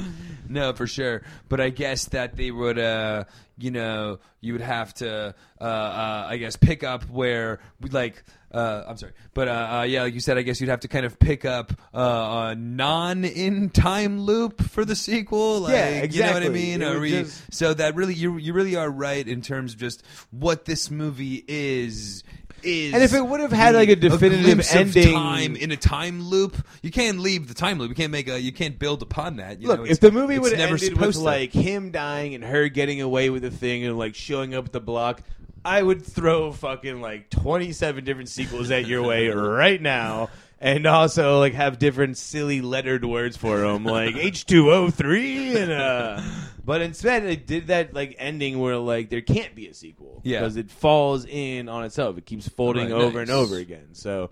No, for sure. But I guess that they would, uh, you know, you would have to, uh, uh, I guess, pick up where, like, uh, I'm sorry, but uh, uh, yeah, like you said, I guess you'd have to kind of pick up uh, a non-in time loop for the sequel. Like, Yeah, You know what I mean? We- just- so that really, you you really are right in terms of just what this movie is. Is And if it would have had, like, a definitive of ending- time in a time loop, you can't leave the time loop. You can't make a. You can't build upon that. You Look, know, if the movie would have never ended with to. like him dying and her getting away with the thing and like showing up at the block, I would throw fucking like twenty seven different sequels at your way <laughs> right now. And also like have different silly lettered words for them, like <laughs> H two O three and uh. But instead, it did that like ending where like there can't be a sequel Yeah. because it falls in on itself. It keeps folding Right, over and nice. over again. So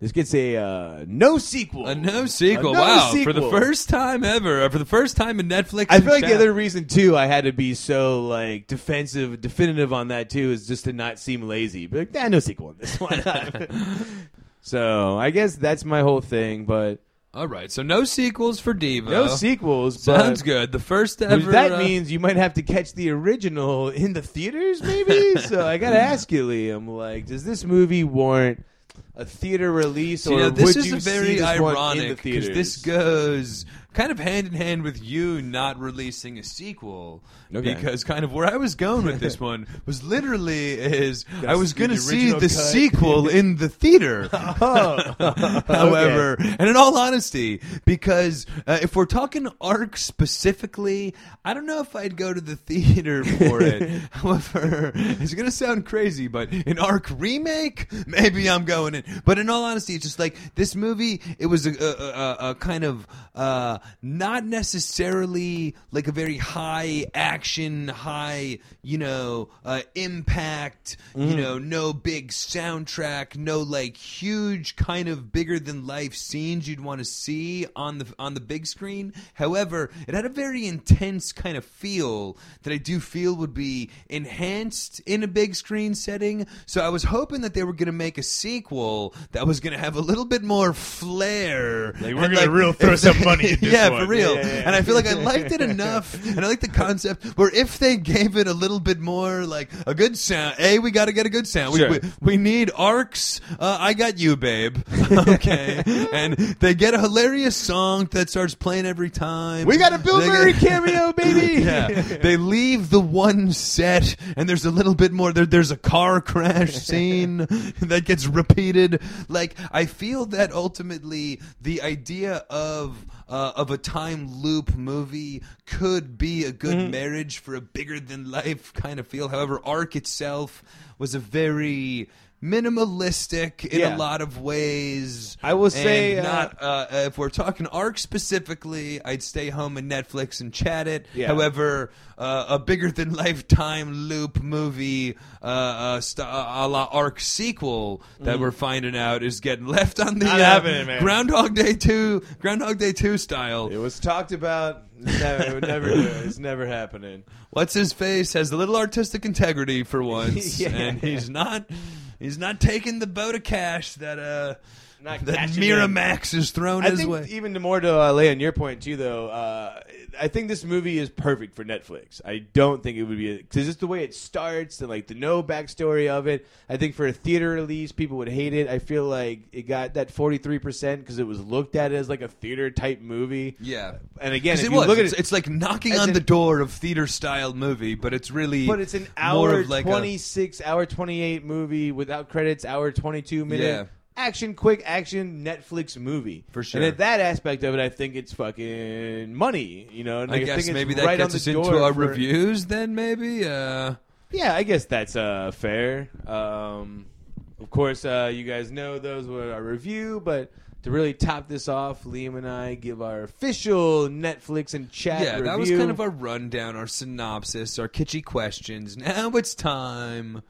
this gets a uh, no sequel. A no sequel. A no wow. For sequel. the first time ever. or For the first time in Netflix. I feel like the other reason too I had to be so like defensive, definitive on that too is just to not seem lazy. But like, nah, no sequel in this <laughs> one. <laughs> so I guess that's my whole thing. But All right. So no sequels for Devo. no sequels. Sounds but good. The first ever. that uh, means you might have to catch the original in the theaters, maybe. <laughs> so I gotta ask you, Liam. Like, does this movie warrant a theater release, or you know, this would is you very this in the ironic because this goes kind of hand in hand with you not releasing a sequel. Okay. Because kind of where I was going with this <laughs> one was literally is I was going to see the cut. sequel <laughs> in the theater. Oh. <laughs> However, and in all honesty, because uh, if we're talking ARQ specifically, I don't know if I'd go to the theater for it. However, it's going to sound crazy, but an ARQ remake, maybe I'm going in. But in all honesty, it's just like this movie. It was a, a, a, a kind of uh, not necessarily like a very high action, high you know uh, impact. You know, no big soundtrack, no like huge kind of bigger than life scenes you'd want to see on the on the big screen. However, it had a very intense kind of feel that I do feel would be enhanced in a big screen setting. So I was hoping that they were going to make a sequel that was going to have a little bit more flair. Like, we're And, gonna real throw some money <laughs> this yeah, one. for real. Yeah, yeah. And I feel like I liked it <laughs> enough, and I like the concept where if they gave it a little bit more, like a good sound. A, we got to get a good sound. We- Sure. We, we need arcs. Uh, I got you, babe. <laughs> okay, and they get a hilarious song that starts playing every time. We got a Bill They Murray get- <laughs> cameo, baby. yeah, they leave the one set, and there's a little bit more. There, there's a car crash scene that gets repeated. Like I feel that ultimately the idea of uh, of a time loop movie could be a good Mm-hmm. marriage for a bigger than life kind of feel. However, ARQ itself was a very minimalistic in Yeah. a lot of ways. I will say, and uh, not uh, if we're talking ARQ specifically, I'd stay home and Netflix and chat it. Yeah. However, uh, a bigger than <laughs> lifetime loop movie, uh, uh, st- a la ARQ sequel that we're finding out is getting <laughs> left on the uh, man. Groundhog Day two, Groundhog Day two style. It was talked about. It's never, it never do it. It's never happening. What's his face has a little artistic integrity for <laughs> once, Yeah. and he's not. He's not taking the boat of cash that uh Not that cashing in. Miramax is thrown I his think way. even more to uh, lay on your point too, though. Uh, I think this movie is perfect for Netflix. I don't think it would be because just the way it starts and like the no backstory of it. I think for a theater release, people would hate it. I feel like it got that forty three percent because it was looked at as like a theater type movie. Yeah. And again, if it you was. look at it's, it, it's like knocking on an- the door of theater style movie, but it's really but it's an hour of like twenty six, hour twenty eight movie without credits, hour twenty two minute. Yeah. Action, quick action Netflix movie For sure. and at that aspect of it, I think it's fucking money, you know. And I think guess maybe that right gets us into our for- reviews. Then maybe. Uh, Yeah, I guess that's uh, fair. Um, of course, uh, you guys know those were our review, but to really top this off, Liam and I give our official Netflix and chat yeah, review. that was kind of our rundown, our synopsis, our kitschy questions. Now it's time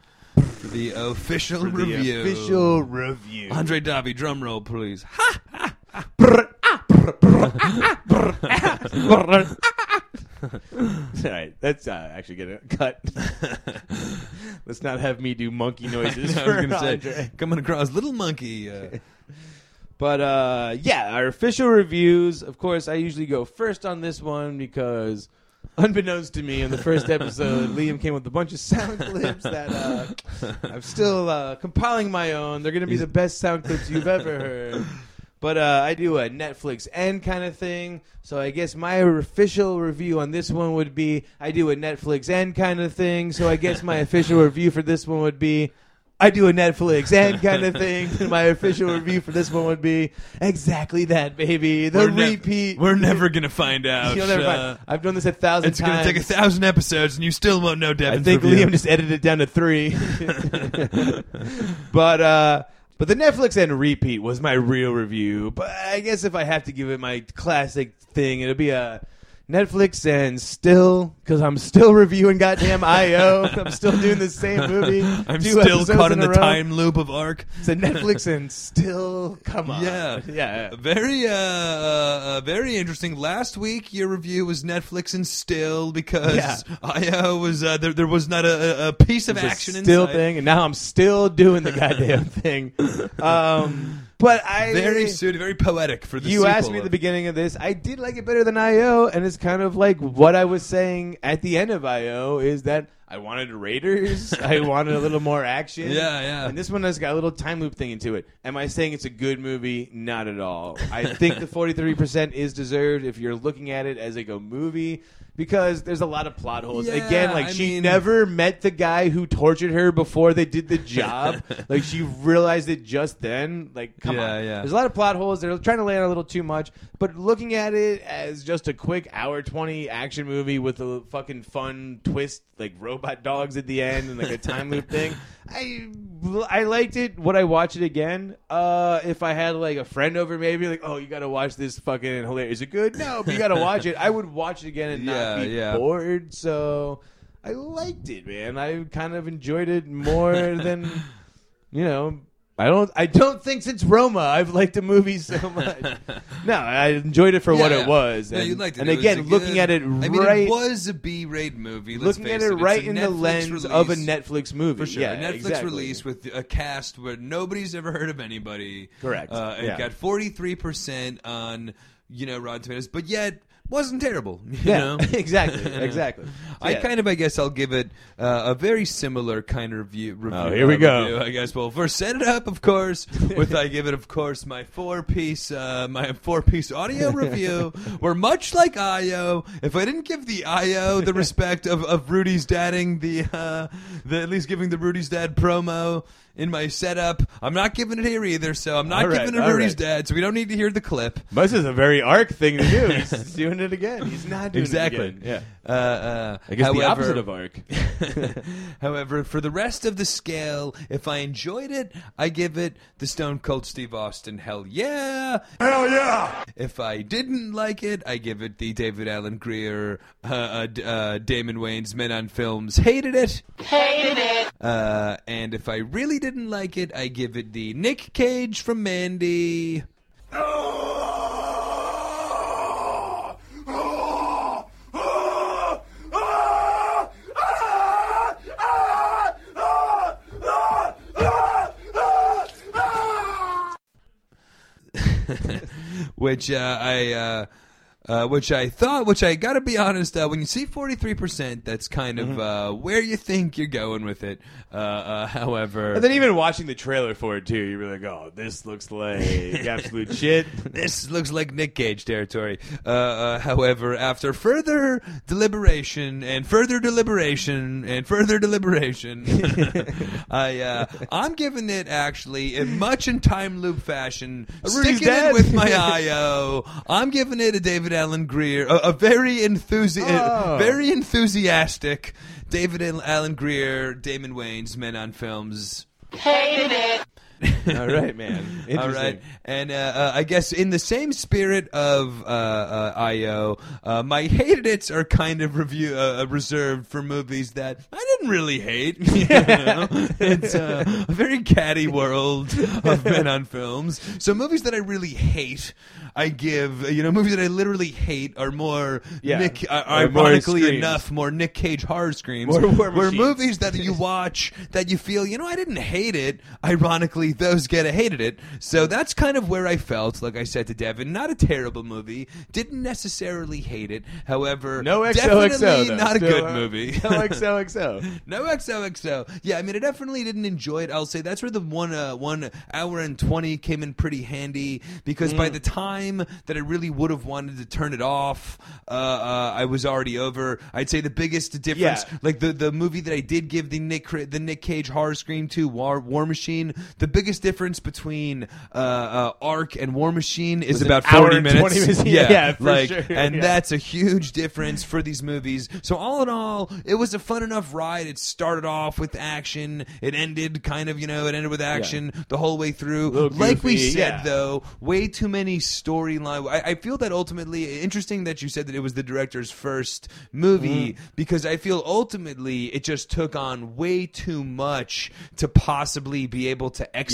for the official the review. official review. Andre Davi, drum roll, please. Ha! All right, that's uh, actually gonna cut. <laughs> Let's not have me do monkey <laughs> noises I for was gonna say, coming across little monkey. Uh, <laughs> But uh, yeah, our official reviews. Of course, I usually go first on this one because, unbeknownst to me, in the first episode, Liam came with a bunch of sound <laughs> clips that uh, I'm still uh, compiling my own. They're going to be the best sound clips you've ever heard. But uh, I do a Netflix end kind of thing. So I guess my official review on this one would be I do a Netflix end kind of thing. So I guess my official <laughs> review for this one would be I do a Netflix <laughs> end kind of thing. And my official review for this one would be exactly that, baby. The we're ne- repeat. we're never gonna find out. You'll never uh, find- I've done this a thousand It's gonna take a thousand episodes, and you still won't know Devin. I think review. Liam just edited it down to three. <laughs> but uh but the Netflix and repeat was my real review. But I guess if I have to give it my classic thing, it'll be a Netflix and still because I'm still reviewing goddamn <laughs> IO. I'm still doing the same movie. <laughs> I'm still caught in a the time loop of ARQ. So <laughs> Netflix and still come on. Yeah. yeah. Very, uh, uh, uh, very interesting. Last week, your review was Netflix and still because Yeah. IO was uh, there. There was not a, a- piece of It's a action still inside. thing, and now I'm still doing the goddamn thing. Um, but I Very suited, very poetic for the. you asked me at the beginning of this. I did like it better than IO, and it's kind of like what I was saying at the end of IO is that I wanted Raiders. <laughs> I wanted a little more action. Yeah, yeah. And this one has got a little time loop thing into it. Am I saying it's a good movie? Not at all. I think the <laughs> 43% is deserved if you're looking at it as like a movie because there's a lot of plot holes. Yeah, Again, like I she mean- never met the guy who tortured her before they did the job. <laughs> like she realized it just then. Like come Yeah, on. yeah. There's a lot of plot holes. They're trying to lay on a little too much. But looking at it as just a quick hour 20 action movie with a fucking fun twist, like robot dogs at the end and like a time loop thing. <laughs> I I liked it. Would I watch it again? Uh, if I had like a friend over, maybe like, oh, you got to watch this fucking hilarious. Is it good? No, but you got to <laughs> watch it. I would watch it again and Yeah, not be yeah. bored. So I liked it, man. I kind of enjoyed it more <laughs> than you know. I don't. I don't think since Roma I've liked a movie so <laughs> much. no, I enjoyed it for what Yeah, it was. No, and, you liked it. And It again, looking at it I mean, right, it was a B-rate movie. let's looking at face it right in the Netflix lens of a. Netflix movie. For sure, yeah, a Netflix exactly. release with a cast where nobody's ever heard of anybody. Correct. Uh, it Yeah. got forty three percent on you know Rotten Tomatoes, but yet wasn't terrible. <laughs> You Yeah, know? <laughs> exactly, exactly. So, <laughs> I yeah. kind of, I guess, I'll give it uh, a very similar kind of review. review Oh, here we uh, go. review, I guess. Well, first set it up, of course. With I give it, of course, my four piece, uh, my four piece audio review. where much like Io, if I didn't give the Io the respect of, of Rudy's dadding, the, uh, the at least giving the Rudy's dad promo. In my setup, I'm not giving it here either, so I'm not All right, giving it all Rudy's right. dad, so we don't need to hear the clip. This is a very ARQ thing to do. He's <laughs> doing it again. He's not doing Exactly. it again. Yeah. Uh, uh, I guess the opposite of ARQ. <laughs> However, for the rest of the scale, if I enjoyed it, I give it the Stone Cold Steve Austin Hell Yeah. Hell yeah! If I didn't like it, I give it the David Alan Grier, uh, uh, D- uh, Damon Wayans Men on Films Hated It. Hated it. Uh, and if I really didn't like it, I give it the Nick Cage from Mandy. <laughs> <laughs> which uh, I uh, uh, which I thought, which I got to be honest, uh, when you see forty three percent, that's kind of uh, where you think you're going with it. Uh, uh, <laughs> however, And then even watching the trailer for it too, you're like, oh, this looks like <laughs> absolute shit. this looks like Nick Cage territory. Uh, uh, however, after further deliberation and further deliberation and further deliberation, <laughs> I uh, I'm giving it actually in much in time loop fashion, sticking it with my IO. I'm giving it a David Alan Grier, a, a very enthusi- Oh. very enthusiastic David and Alan Grier, Damon Wayans Men on Films. <laughs> All right, man. Interesting. <laughs> All right, and uh, uh, I guess in the same spirit of uh, uh, IO, uh, my hated its are kind of review uh, reserved for movies that I didn't really hate. <laughs> you know? It's uh, a very catty world of men on films. So movies that I really hate, I give you know movies that I literally hate are more Yeah. Nick, Or more ironically enough, more Nick Cage horror screams. More where movies that you watch that you feel, you know, I didn't hate it. Ironically, those get hated it. So that's kind of where I felt. Like I said to Devin, not a terrible movie. Didn't necessarily hate it. However, No XOXO, definitely though. not a good uh, movie. <laughs> No <laughs> XOXO. No XOXO. Yeah, I mean, I definitely didn't enjoy it. I'll say that's where the one uh, one hour and twenty came in pretty handy because Mm. by the time that I really would have wanted to turn it off, uh, uh, I was already over. I'd say the biggest difference, Yeah. like the the movie that I did give the Nick the Nick Cage horror scream to War War Machine, the biggest difference between uh, uh, ARQ and War Machine is about forty minutes. 20 minutes. <laughs> Yeah, Yeah, for like sure. and Yeah. that's a huge difference for these movies. So all in all, it was a fun enough ride. It started off with action. It ended kind of, you know, it ended with action the whole way through. Like we said yeah. though, way too many storyline. I, I feel that ultimately interesting that you said that it was the director's first movie Mm-hmm. because I feel ultimately it just took on way too much to possibly be able to execute.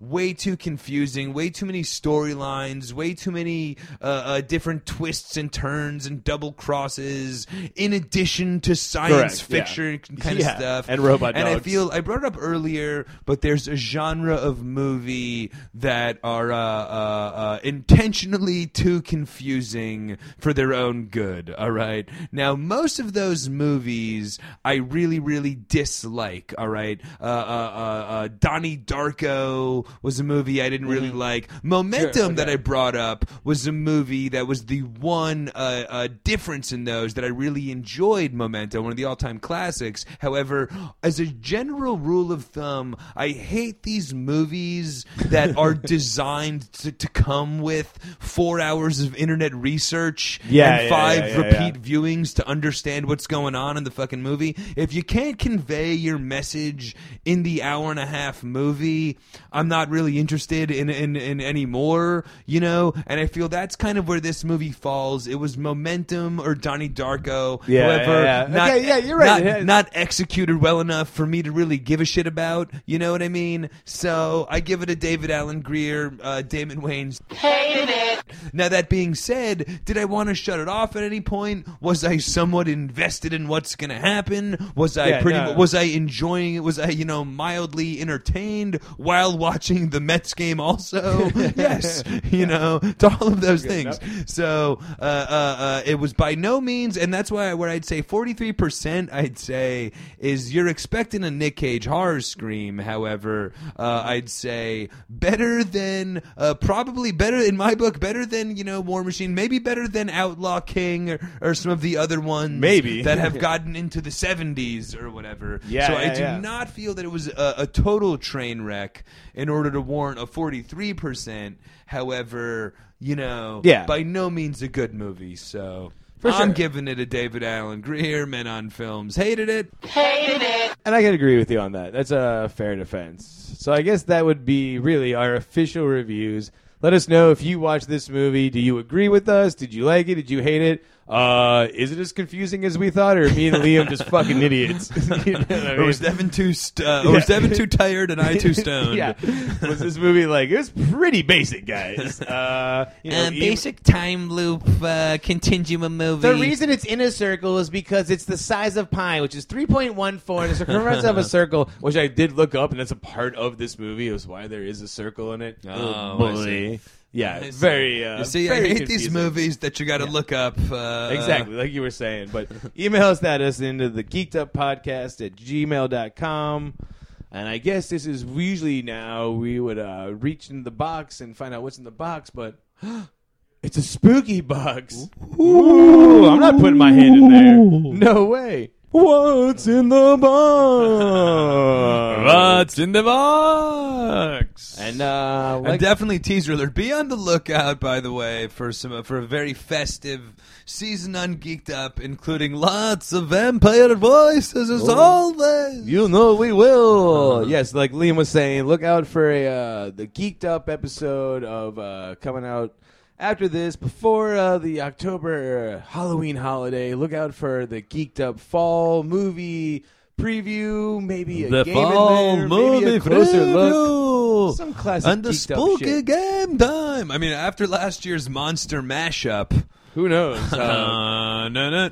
Way too confusing. Way too many storylines. Way too many uh, uh, different twists and turns and double crosses. In addition to science Correct, yeah. fiction kind Yeah, of stuff and robot And I feel I brought it up earlier, but there's a genre of movie that are uh, uh, uh, intentionally too confusing for their own good. All right. Now, most of those movies I really, really dislike. All right. Uh, uh, uh, uh, Donnie Darko was a movie I didn't really like. Memento Mm-hmm. Sure, that. I brought up was a movie that was the one uh, uh, difference in those that I really enjoyed. Memento, one of the all-time classics. classics. However, as a general rule of thumb, I hate these movies that are <laughs> designed to, to come with four hours of internet research Yeah, and yeah, five yeah, repeat viewings to understand what's going on in the fucking movie. If you can't convey your message in the hour and a half movie, I'm not really interested in in, in any more, you know. And I feel that's kind of where this movie falls. It was Memento or Donnie Darko, Yeah, however, yeah, yeah. not Okay, yeah, you're right. Not, not executed well enough for me to really give a shit about. You know what I mean? So I give it a David Alan Grier, uh, Damon Wayans. Now that being said, did I want to shut it off at any point? Was I somewhat invested in what's going to happen? Was I Yeah, pretty? no. Was I enjoying it? Was I you know mildly entertained while watching the Mets game? Also, <laughs> <laughs> yes, you know, to all of those things. So uh, uh, uh, it was by no means, and that's why where I'd say forty three percent, I'd say is you're expecting a Nick Cage horror scream. However, uh, I'd say better than uh, probably better in my book, better than you know War Machine, maybe better than Outlaw King or, or some of the other ones, Maybe. that have <laughs> gotten into the seventies or whatever. Yeah, so I do yeah. not feel that it was a, a total train wreck in order to warrant a forty three percent. However, you know, Yeah. by no means a good movie. So. For I'm sure. giving it a David Alan Grier, Men on Films. Hated it. Hated it. And I can agree with you on that. That's a fair defense. So I guess that would be really our official reviews. Let us know if you watched this movie. Do you agree with us? Did you like it? Did you hate it? Uh, is it as confusing as we thought, or me and Liam just <laughs> fucking idiots? <laughs> You know what I Or was mean? Devin too st- uh, or was Yeah. Devin too tired and I too <laughs> stoned? yeah. Was this movie like it was pretty basic, guys? Uh, you know, Um, even- basic time loop uh, continuum movie. The reason it's in a circle is because it's the size of pi, which is 3.14, and it's the circumference of a circle, which I did look up, and that's a part of this movie. Is why there is a circle in it. Oh, I see. Yeah, <laughs> I see. very. Uh, you see, very I hate these movies that you got to look up. Uh, Exactly, like you were saying. But <laughs> email us at us into the geeked up podcast at gmail.com. And I guess this is usually now we would uh, reach in the box and find out what's in the box, but <gasps> it's a spooky box. Ooh, I'm not putting my hand in there. No way. What's in the box? What's in the box? And uh, And like, definitely teaser alert. Be on the lookout, by the way, for some for a very festive season on Geeked Up, including lots of vampire voices as always. You know we will. Yes, like Liam was saying, look out for a uh, the geeked up episode of uh, coming out after this, before uh, the October Halloween holiday. Look out for the geeked up fall movie preview, maybe a the game fall in there, maybe movie a closer look. Some classic and the geeked up spooky game time. I mean, after last year's monster mashup. Who knows? <laughs> Uh, Uh,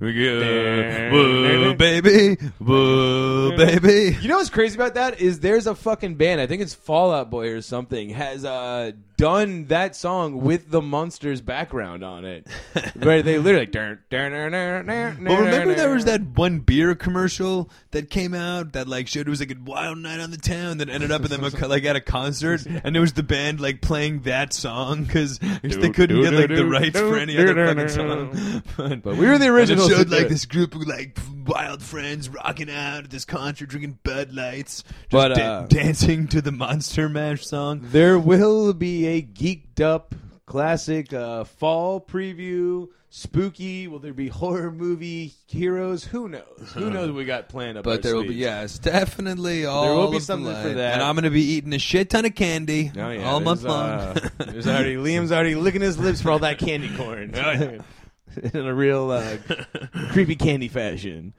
we go, woo, baby, woo, baby. You know what's crazy about that is there's a fucking band, I think it's Fall Out Boy or something, has uh, done that song with the Monsters background on it. <laughs> Where they literally like, "Dun, dun, dun, dun, dun, Well, remember there was that one beer commercial that came out that like showed it was like a wild night on the town that ended up in them <laughs> like at a concert and it was the band like playing that song because they couldn't get like the rights for any other fucking song. <laughs> But, But we were the original. And it showed like this group of like wild friends rocking out at this concert, drinking Bud Lights, just But, da- uh, dancing to the Monster Mash song. There will be a geeked up classic uh, fall preview. Spooky. Will there be <laughs> horror movie heroes? Who knows? Who knows what we got planned up But there will be yes, definitely all. There will be of the something for that. and I'm going to be eating a shit ton of candy Oh, yeah, all month there's, long. uh, <laughs> there's already Liam's already licking his lips for all that candy corn. <laughs> In a real uh, creepy candy fashion.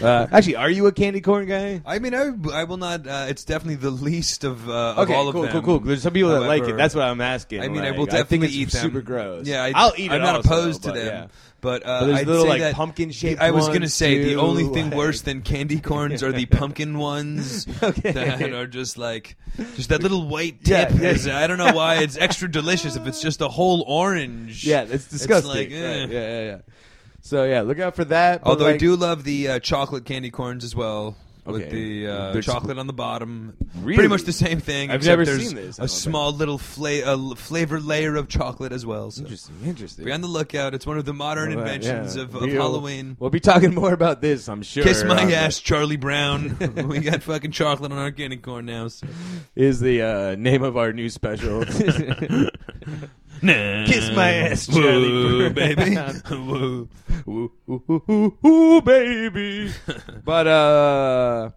Uh, actually, are you a candy corn guy? I mean, I, I will not. Uh, it's definitely the least of, uh, of Okay, all of cool, them. cool, cool. Cool. There's some people that like it. That's what I'm asking. I mean, I like, will think definitely it's eat them. super gross. Yeah, I, I'll eat them. I'm it not also, opposed to but them. yeah. But, uh, But there's I'd little say like that pumpkin-shaped I was gonna say the only thing <laughs> worse than candy corns are the pumpkin ones <laughs> Okay. that are just like just that little white Yeah, tip. yeah. is- I don't know why it's <laughs> extra delicious if it's just a whole orange. Yeah, it's disgusting. like, Right, eh. Yeah, yeah, yeah. So yeah, look out for that. but, Although I like- do love the uh, chocolate candy corns as well. with Okay. the uh, There's- chocolate on the bottom. Really? Pretty much the same thing. I've except never there's seen this, I A don't small little fla- a l- flavor layer of chocolate as well. So. Interesting. Interesting. Be on the lookout. It's one of the modern inventions yeah. of, of We'll- Halloween. We'll be talking <laughs> more about this, I'm sure. Kiss my on <laughs> the- ass, Charlie Brown. <laughs> we got fucking chocolate on our candy corn now. So. is the uh, name of our new special. Kiss my ass, Charlie baby. Whoa. <laughs> ooh, ooh, ooh, ooh, ooh, baby. <laughs> but uh,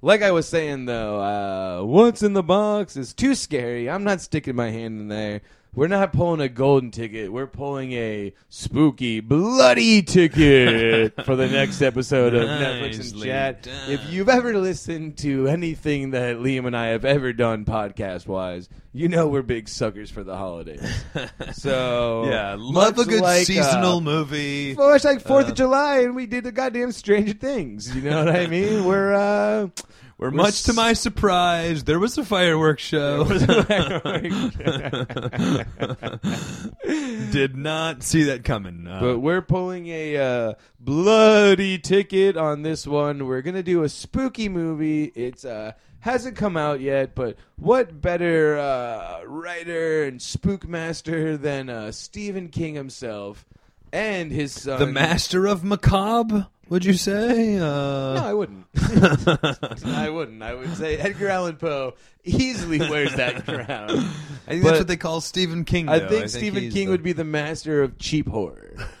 like I was saying though, uh, what's in the box is too scary. I'm not sticking my hand in there. We're not pulling a golden ticket. We're pulling a spooky, bloody ticket <laughs> for the next episode of Netflix and Chat. done. If you've ever listened to anything that Liam and I have ever done podcast wise, you know we're big suckers for the holidays. <laughs> So Yeah, love a good like, seasonal uh, movie. well, it's like Fourth Uh, of July, and we did the goddamn Stranger Things. You know what I mean? We're uh, Where we're much to my surprise, there was a <laughs> fireworks show. Did not see that coming. Uh, but we're pulling a uh, bloody ticket on this one. We're gonna do a spooky movie. It's uh hasn't come out yet, but what better uh, writer and spook master than uh, Stephen King himself and his son? the master of macabre, would you say? No, Uh, I wouldn't. <laughs> I wouldn't. I would say Edgar Allan Poe easily wears that <laughs> crown. I think But- that's what they call Stephen King. I though. think Stephen King the- would be the master of cheap horror. <laughs>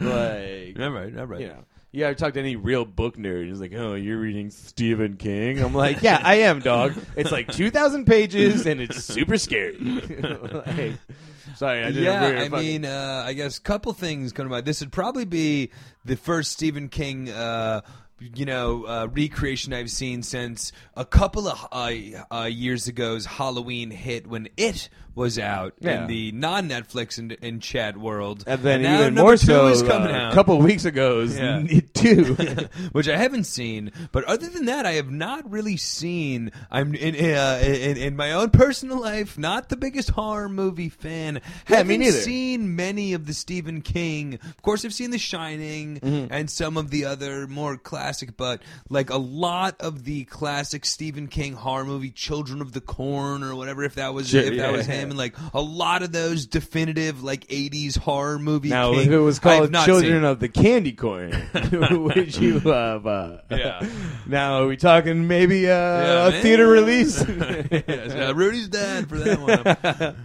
like, All right, all right. you know. Yeah, I talked to any real book nerd. He's like, "Oh, you're reading Stephen King." I'm like, "Yeah, I am, dog. It's like 2,000 pages and it's super scary." like, sorry, I didn't. yeah, I fucking- mean, uh, I guess a couple things come to mind. This would probably be the first Stephen King, uh, you know, uh, recreation I've seen since a couple of uh, uh, years ago's Halloween hit when it was out Yeah. in the non-Netflix and, and chat world, and then now even number more two so, is coming uh, out. a couple weeks ago, is Yeah. <laughs> two. <laughs> which I haven't seen. But other than that, I have not really seen. I'm in uh, in, in my own personal life, not the biggest horror movie fan. Yeah, me haven't neither. Seen many of the Stephen King. Of course, I've seen The Shining Mm-hmm. and some of the other more classic, but like a lot of the classic Stephen King horror movie, Children of the Corn or whatever. If that was Sure, if that yeah. was him, and like a lot of those definitive like '80s horror movie. now, King, if it was called "Children seen. of the Candy Corn," <laughs> would you <laughs> have? Uh, Yeah. <laughs> Now, are we talking maybe uh, Yeah, a man. theater release? yes, uh, Rudy's dad for that one.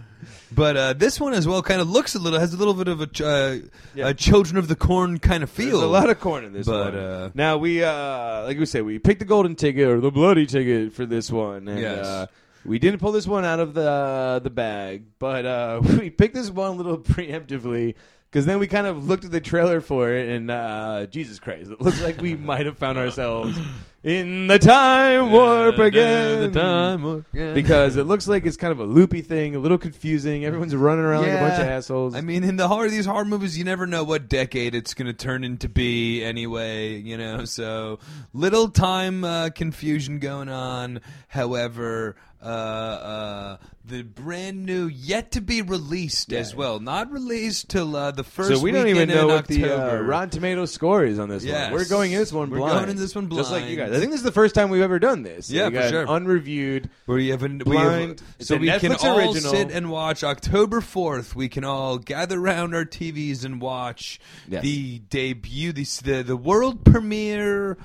But uh, this one as well kind of looks a little has a little bit of a, ch- uh, Yeah. a Children of the Corn kind of feel. There's a lot of corn in this But, one. uh, now we, uh, like we say we picked the golden ticket or the bloody ticket for this one, and Yes. We didn't pull this one out of the the bag, but uh, <laughs> we picked this one a little <laughs> preemptively. Because then we kind of looked at the trailer for it, and uh, Jesus Christ, it looks like we <laughs> might have found ourselves in the time warp again. The time warp again. because it looks like it's kind of a loopy thing, a little confusing. Everyone's running around like a bunch of assholes. I mean, in the horror, these horror movies, you never know what decade it's going to turn into be anyway, you know, so little time uh, confusion going on. However, uh, uh, the brand new, yet to be released as well, not released till uh, the first so we don't even know what the uh, Rotten Tomato score is on this Yes. one. We're going in this one blind. We're going in this one blind, Just like you guys. I think this is the first time we've ever done this. Yeah, we for sure. unreviewed. Where you have we Blind. have, It's so a we can all original. sit and watch October fourth. We can all gather around our TVs and watch Yes. the debut, the, the the world premiere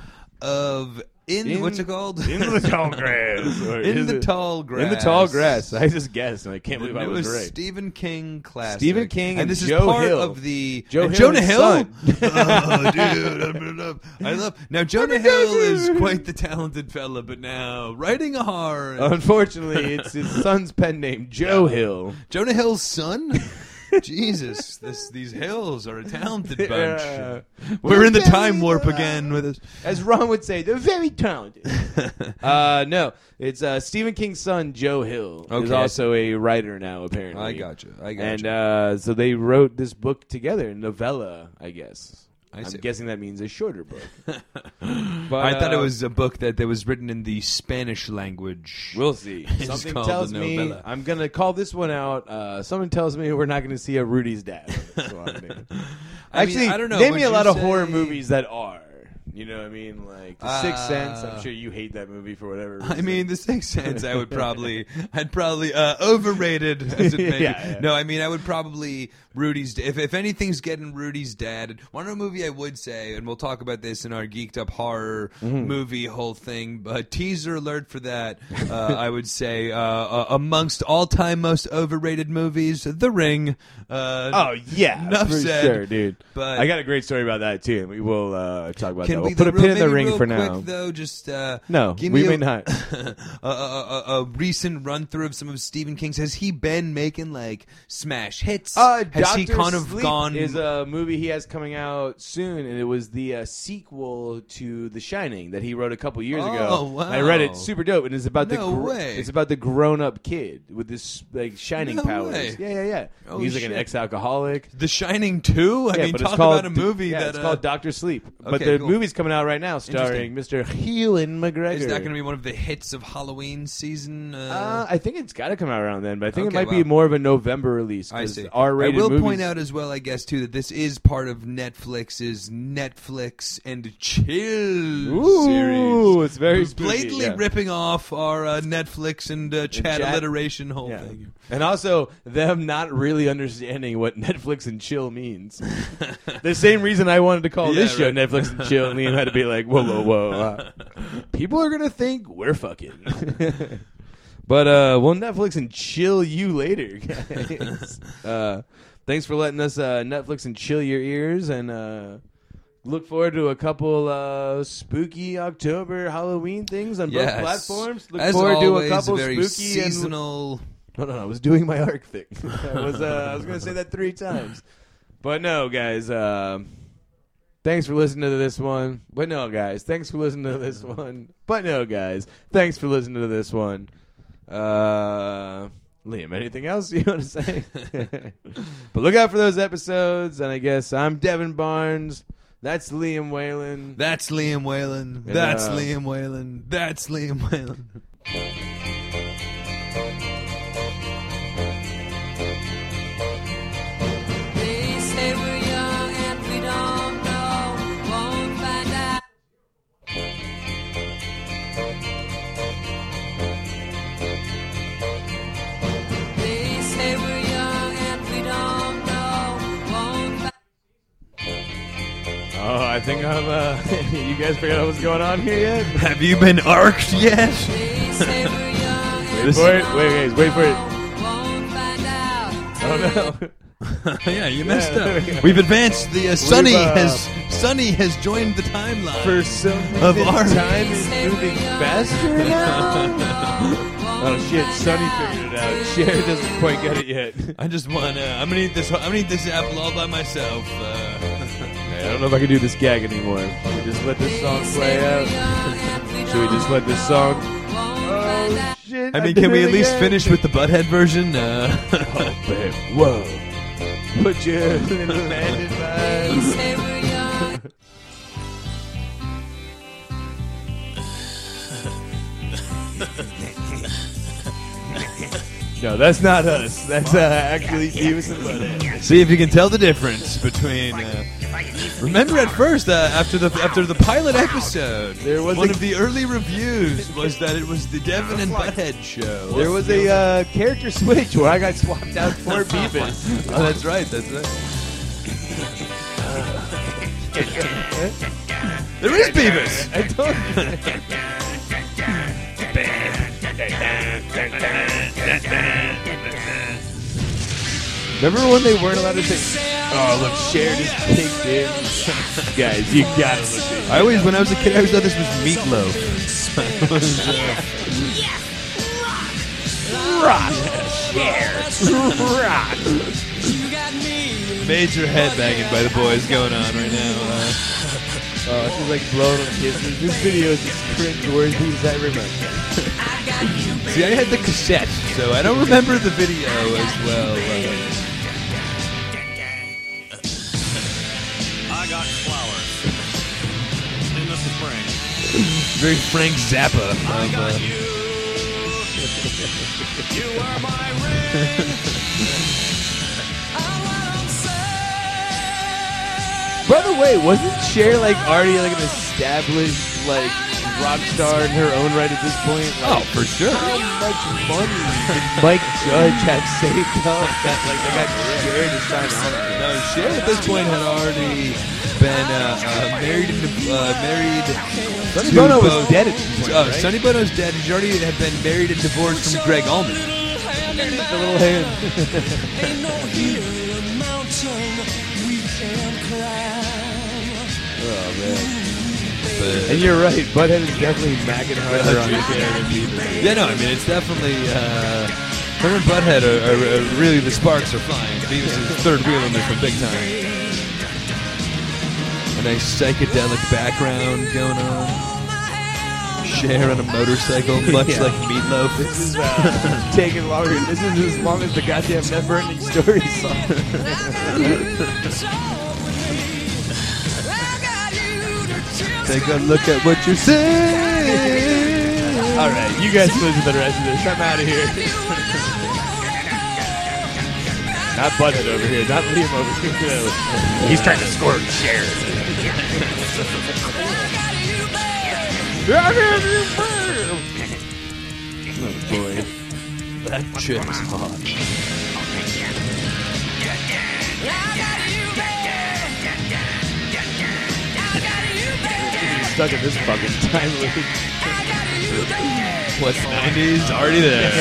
of in, In- what's it called? <laughs> In the tall grass. <laughs> In the it- tall grass. In the tall grass. I just guessed, and I can't believe I was newest right. Stephen King classic. Stephen King and this Joe is part Hill. of the Joe Hill Jonah Hill. <laughs> oh, dude, I'm love. I love now. Jonah Hill is quite the talented fella, but now writing a horror. Unfortunately, it's his son's pen name, Joe Hill. Jonah Hill's son? Jesus, this these hills are a talented bunch. Yeah. We're in the time warp uh, again with us. As Ron would say, they're very talented. <laughs> uh, no, it's uh, Stephen King's son, Joe Hill, is Okay. also a writer now, apparently. I got you. I got and you. uh, so they wrote this book together, novella, I guess. I I'm see. guessing that means a shorter book. <laughs> but, I thought it uh, was a book that, that was written in the Spanish language. We'll see. <laughs> It's Something called tells me novella. I'm gonna call this one out. Uh, someone tells me we're not gonna see a Rudy's dad. on this one. I mean, Actually, I don't know. Name Would me a you lot of say- horror movies that are. You know what I mean? Like The Sixth Sense. I'm sure you hate that movie for whatever. Reason. I mean, The Sixth <laughs> Sense. I would probably, I'd probably uh, overrated. As it <laughs> may. Yeah, yeah. No, I mean, I would probably Rudy's. If if anything's getting Rudy's dad, one other movie I would say, and we'll talk about this in our geeked up horror Mm-hmm. movie whole thing. But teaser alert for that. Uh, I would say uh, uh, amongst all time most overrated movies, The Ring. Uh, Oh yeah, Enough for said, sure, dude. but- I got a great story about that too, and we will uh, talk about Can We'll put a real- pin in the ring for quick, now. Though, just uh, No, we may not. <laughs> a, a, a, recent run through of some of Stephen King's. Has he been making like smash hits? Uh, Has he Dr. kind of Sleep gone? Is a movie he has coming out soon, and it was the uh, sequel to The Shining that he wrote a couple years Oh, ago. wow. I read it, super dope, and it's about the gr- way. it's about the grown up kid with this like shining No powers. way. Yeah, yeah, yeah. Holy He's like an ex alcoholic. the Shining Two. I yeah, mean, talk about a movie yeah, that it's uh, called Doctor Sleep. but okay, the cool. Movie's coming out right now, starring Mr. Ewan McGregor. Is that going to be one of the hits of Halloween season? Uh, I think it's got to come out around then, but I think Okay, it might wow. be more of a November release. I see. R-rated I will movies- point out as well, I guess, too, that this is part of Netflix's Netflix and Chill Ooh, series. it's very spooky, blatantly yeah. ripping off our uh, Netflix and uh, chat, chat. alliteration whole Yeah. thing. And also them not really understanding what Netflix and chill means. <laughs> the same reason I wanted to call <laughs> this show right. Netflix and chill, and Liam had to be like, whoa, whoa, whoa. uh, <laughs> people are gonna think we're fucking. but uh, we'll Netflix and chill you later, <laughs> guys. uh, thanks for letting us uh, Netflix and chill your ears, and uh, look forward to a couple uh, spooky October Halloween things on Yes. both platforms. Look As forward always, to a couple very spooky and seasonal. no, no, no. I was doing my ARQ thing. <laughs> I was, uh, I was going to say that three times, but no, guys. Um, thanks for listening to this one. But no, guys. Thanks for listening to this <laughs> one. But no, guys. Thanks for listening to this one. Uh, Liam, anything else you want to say? <laughs> but look out for those episodes. And I guess I'm Devin Barnes. That's Liam Whalen. That's Liam Whalen. That's uh, Liam Whalen. That's Liam Whalen. <laughs> I think I'm. Uh, <laughs> you guys figured out what's going on here yet? <laughs> Have you been arced yet? They say we're young and Wait for it. Wait, guys. Wait wait for it. won't find. Oh no. yeah, you messed Yeah, we up. go. <laughs> We've advanced. The uh, Sonny uh, has Sonny has joined the timeline. For some Of reason, our- time is moving faster now. oh shit! Sonny figured it out. Cher doesn't quite get it yet. I just want to. I'm gonna eat this. I'm gonna eat this apple all by myself. Uh, I don't know if I can do this gag anymore. Should we just let this song play out? <laughs> Should we just let this song? Oh shit! I mean, did can we at least again. finish with the butthead version? Uh, Oh, <laughs> babe. Whoa! Put your little hand in mine. Say we're young. No, that's not us. That's uh, actually Beavis and Butthead. see if you can tell the difference between. Uh, remember, at first, uh, after the after the pilot episode, There was one a- of the early reviews was that it was the Devin and Butthead show. There was a uh, character switch where I got swapped out for <laughs> Beavis. Oh, that's right. That's right. there is Beavis. <laughs> I don't. <laughs> Remember when they weren't allowed to say, "Oh, look, Cher just kicked in." <laughs> Guys, you gotta look at I always, when I was a kid, I always thought this was Meatloaf. rock, Cher, rock. Major headbanging by the boys going on right now. Uh, Oh, she's like blowing on kisses. This video is as cringe-worthy as I remember. see, I had the cassette, so I don't remember the video as well. Uh, very Frank Zappa. Of, uh, You are my ring. By the way, wasn't Cher like already like an established like rock star in her own right at this point? Oh, for sure. How much money did Mike Judge have saved up that like they got Cher to sign on? No, Cher at this point had already been uh, uh, married and uh, married. Sonny to Bono was both- dead at this point, Uh, right? Sonny Bono's dead. She already had been married and divorced from Gregg Allman. The little hand. Oh man. But, And you're right, Butthead is definitely macking <laughs> harder on Beavis. yeah, no, I mean it's definitely uh, her and Butthead are, are, are really the sparks are flying. Beavis is third wheeling this one big time. A nice psychedelic background going on. Cher on a motorcycle, <laughs> much Yeah. like Meatloaf. This is uh, taking longer. This is as long as the goddamn never-ending story song. Take a look at what you're saying. All right, you guys listen to the rest of this. I'm out of here. Not Butthead over here. Not Liam over here. He's trying to score Cher. oh boy. That chick's hot. Stuck in this fucking time loop. What's 90s? Already there.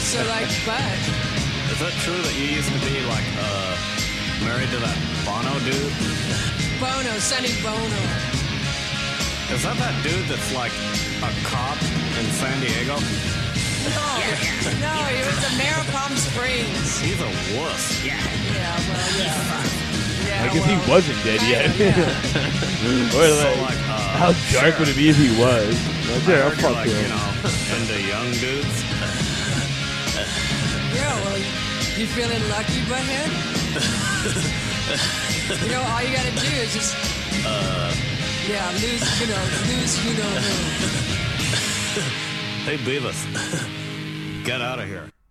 So like, but Is that true that you used to be like uh married to that Bono dude? Bono, Sonny Bono. Is that that dude that's like a cop in San Diego? No, <laughs> no, he was the mayor of Palm Springs. He's a wuss. Yeah, well, yeah. <laughs> Yeah, Like if well, he wasn't dead yet. or <laughs> So like, like uh how dark would it be if he was? Like, yeah, I'll heard you're fuck like, him. you know, into young dudes. Yeah, well, you feeling lucky, butthead? you know, all you gotta do is just, yeah, lose, you know, lose, you know. <laughs> Hey Beavis. <laughs> Get out of here.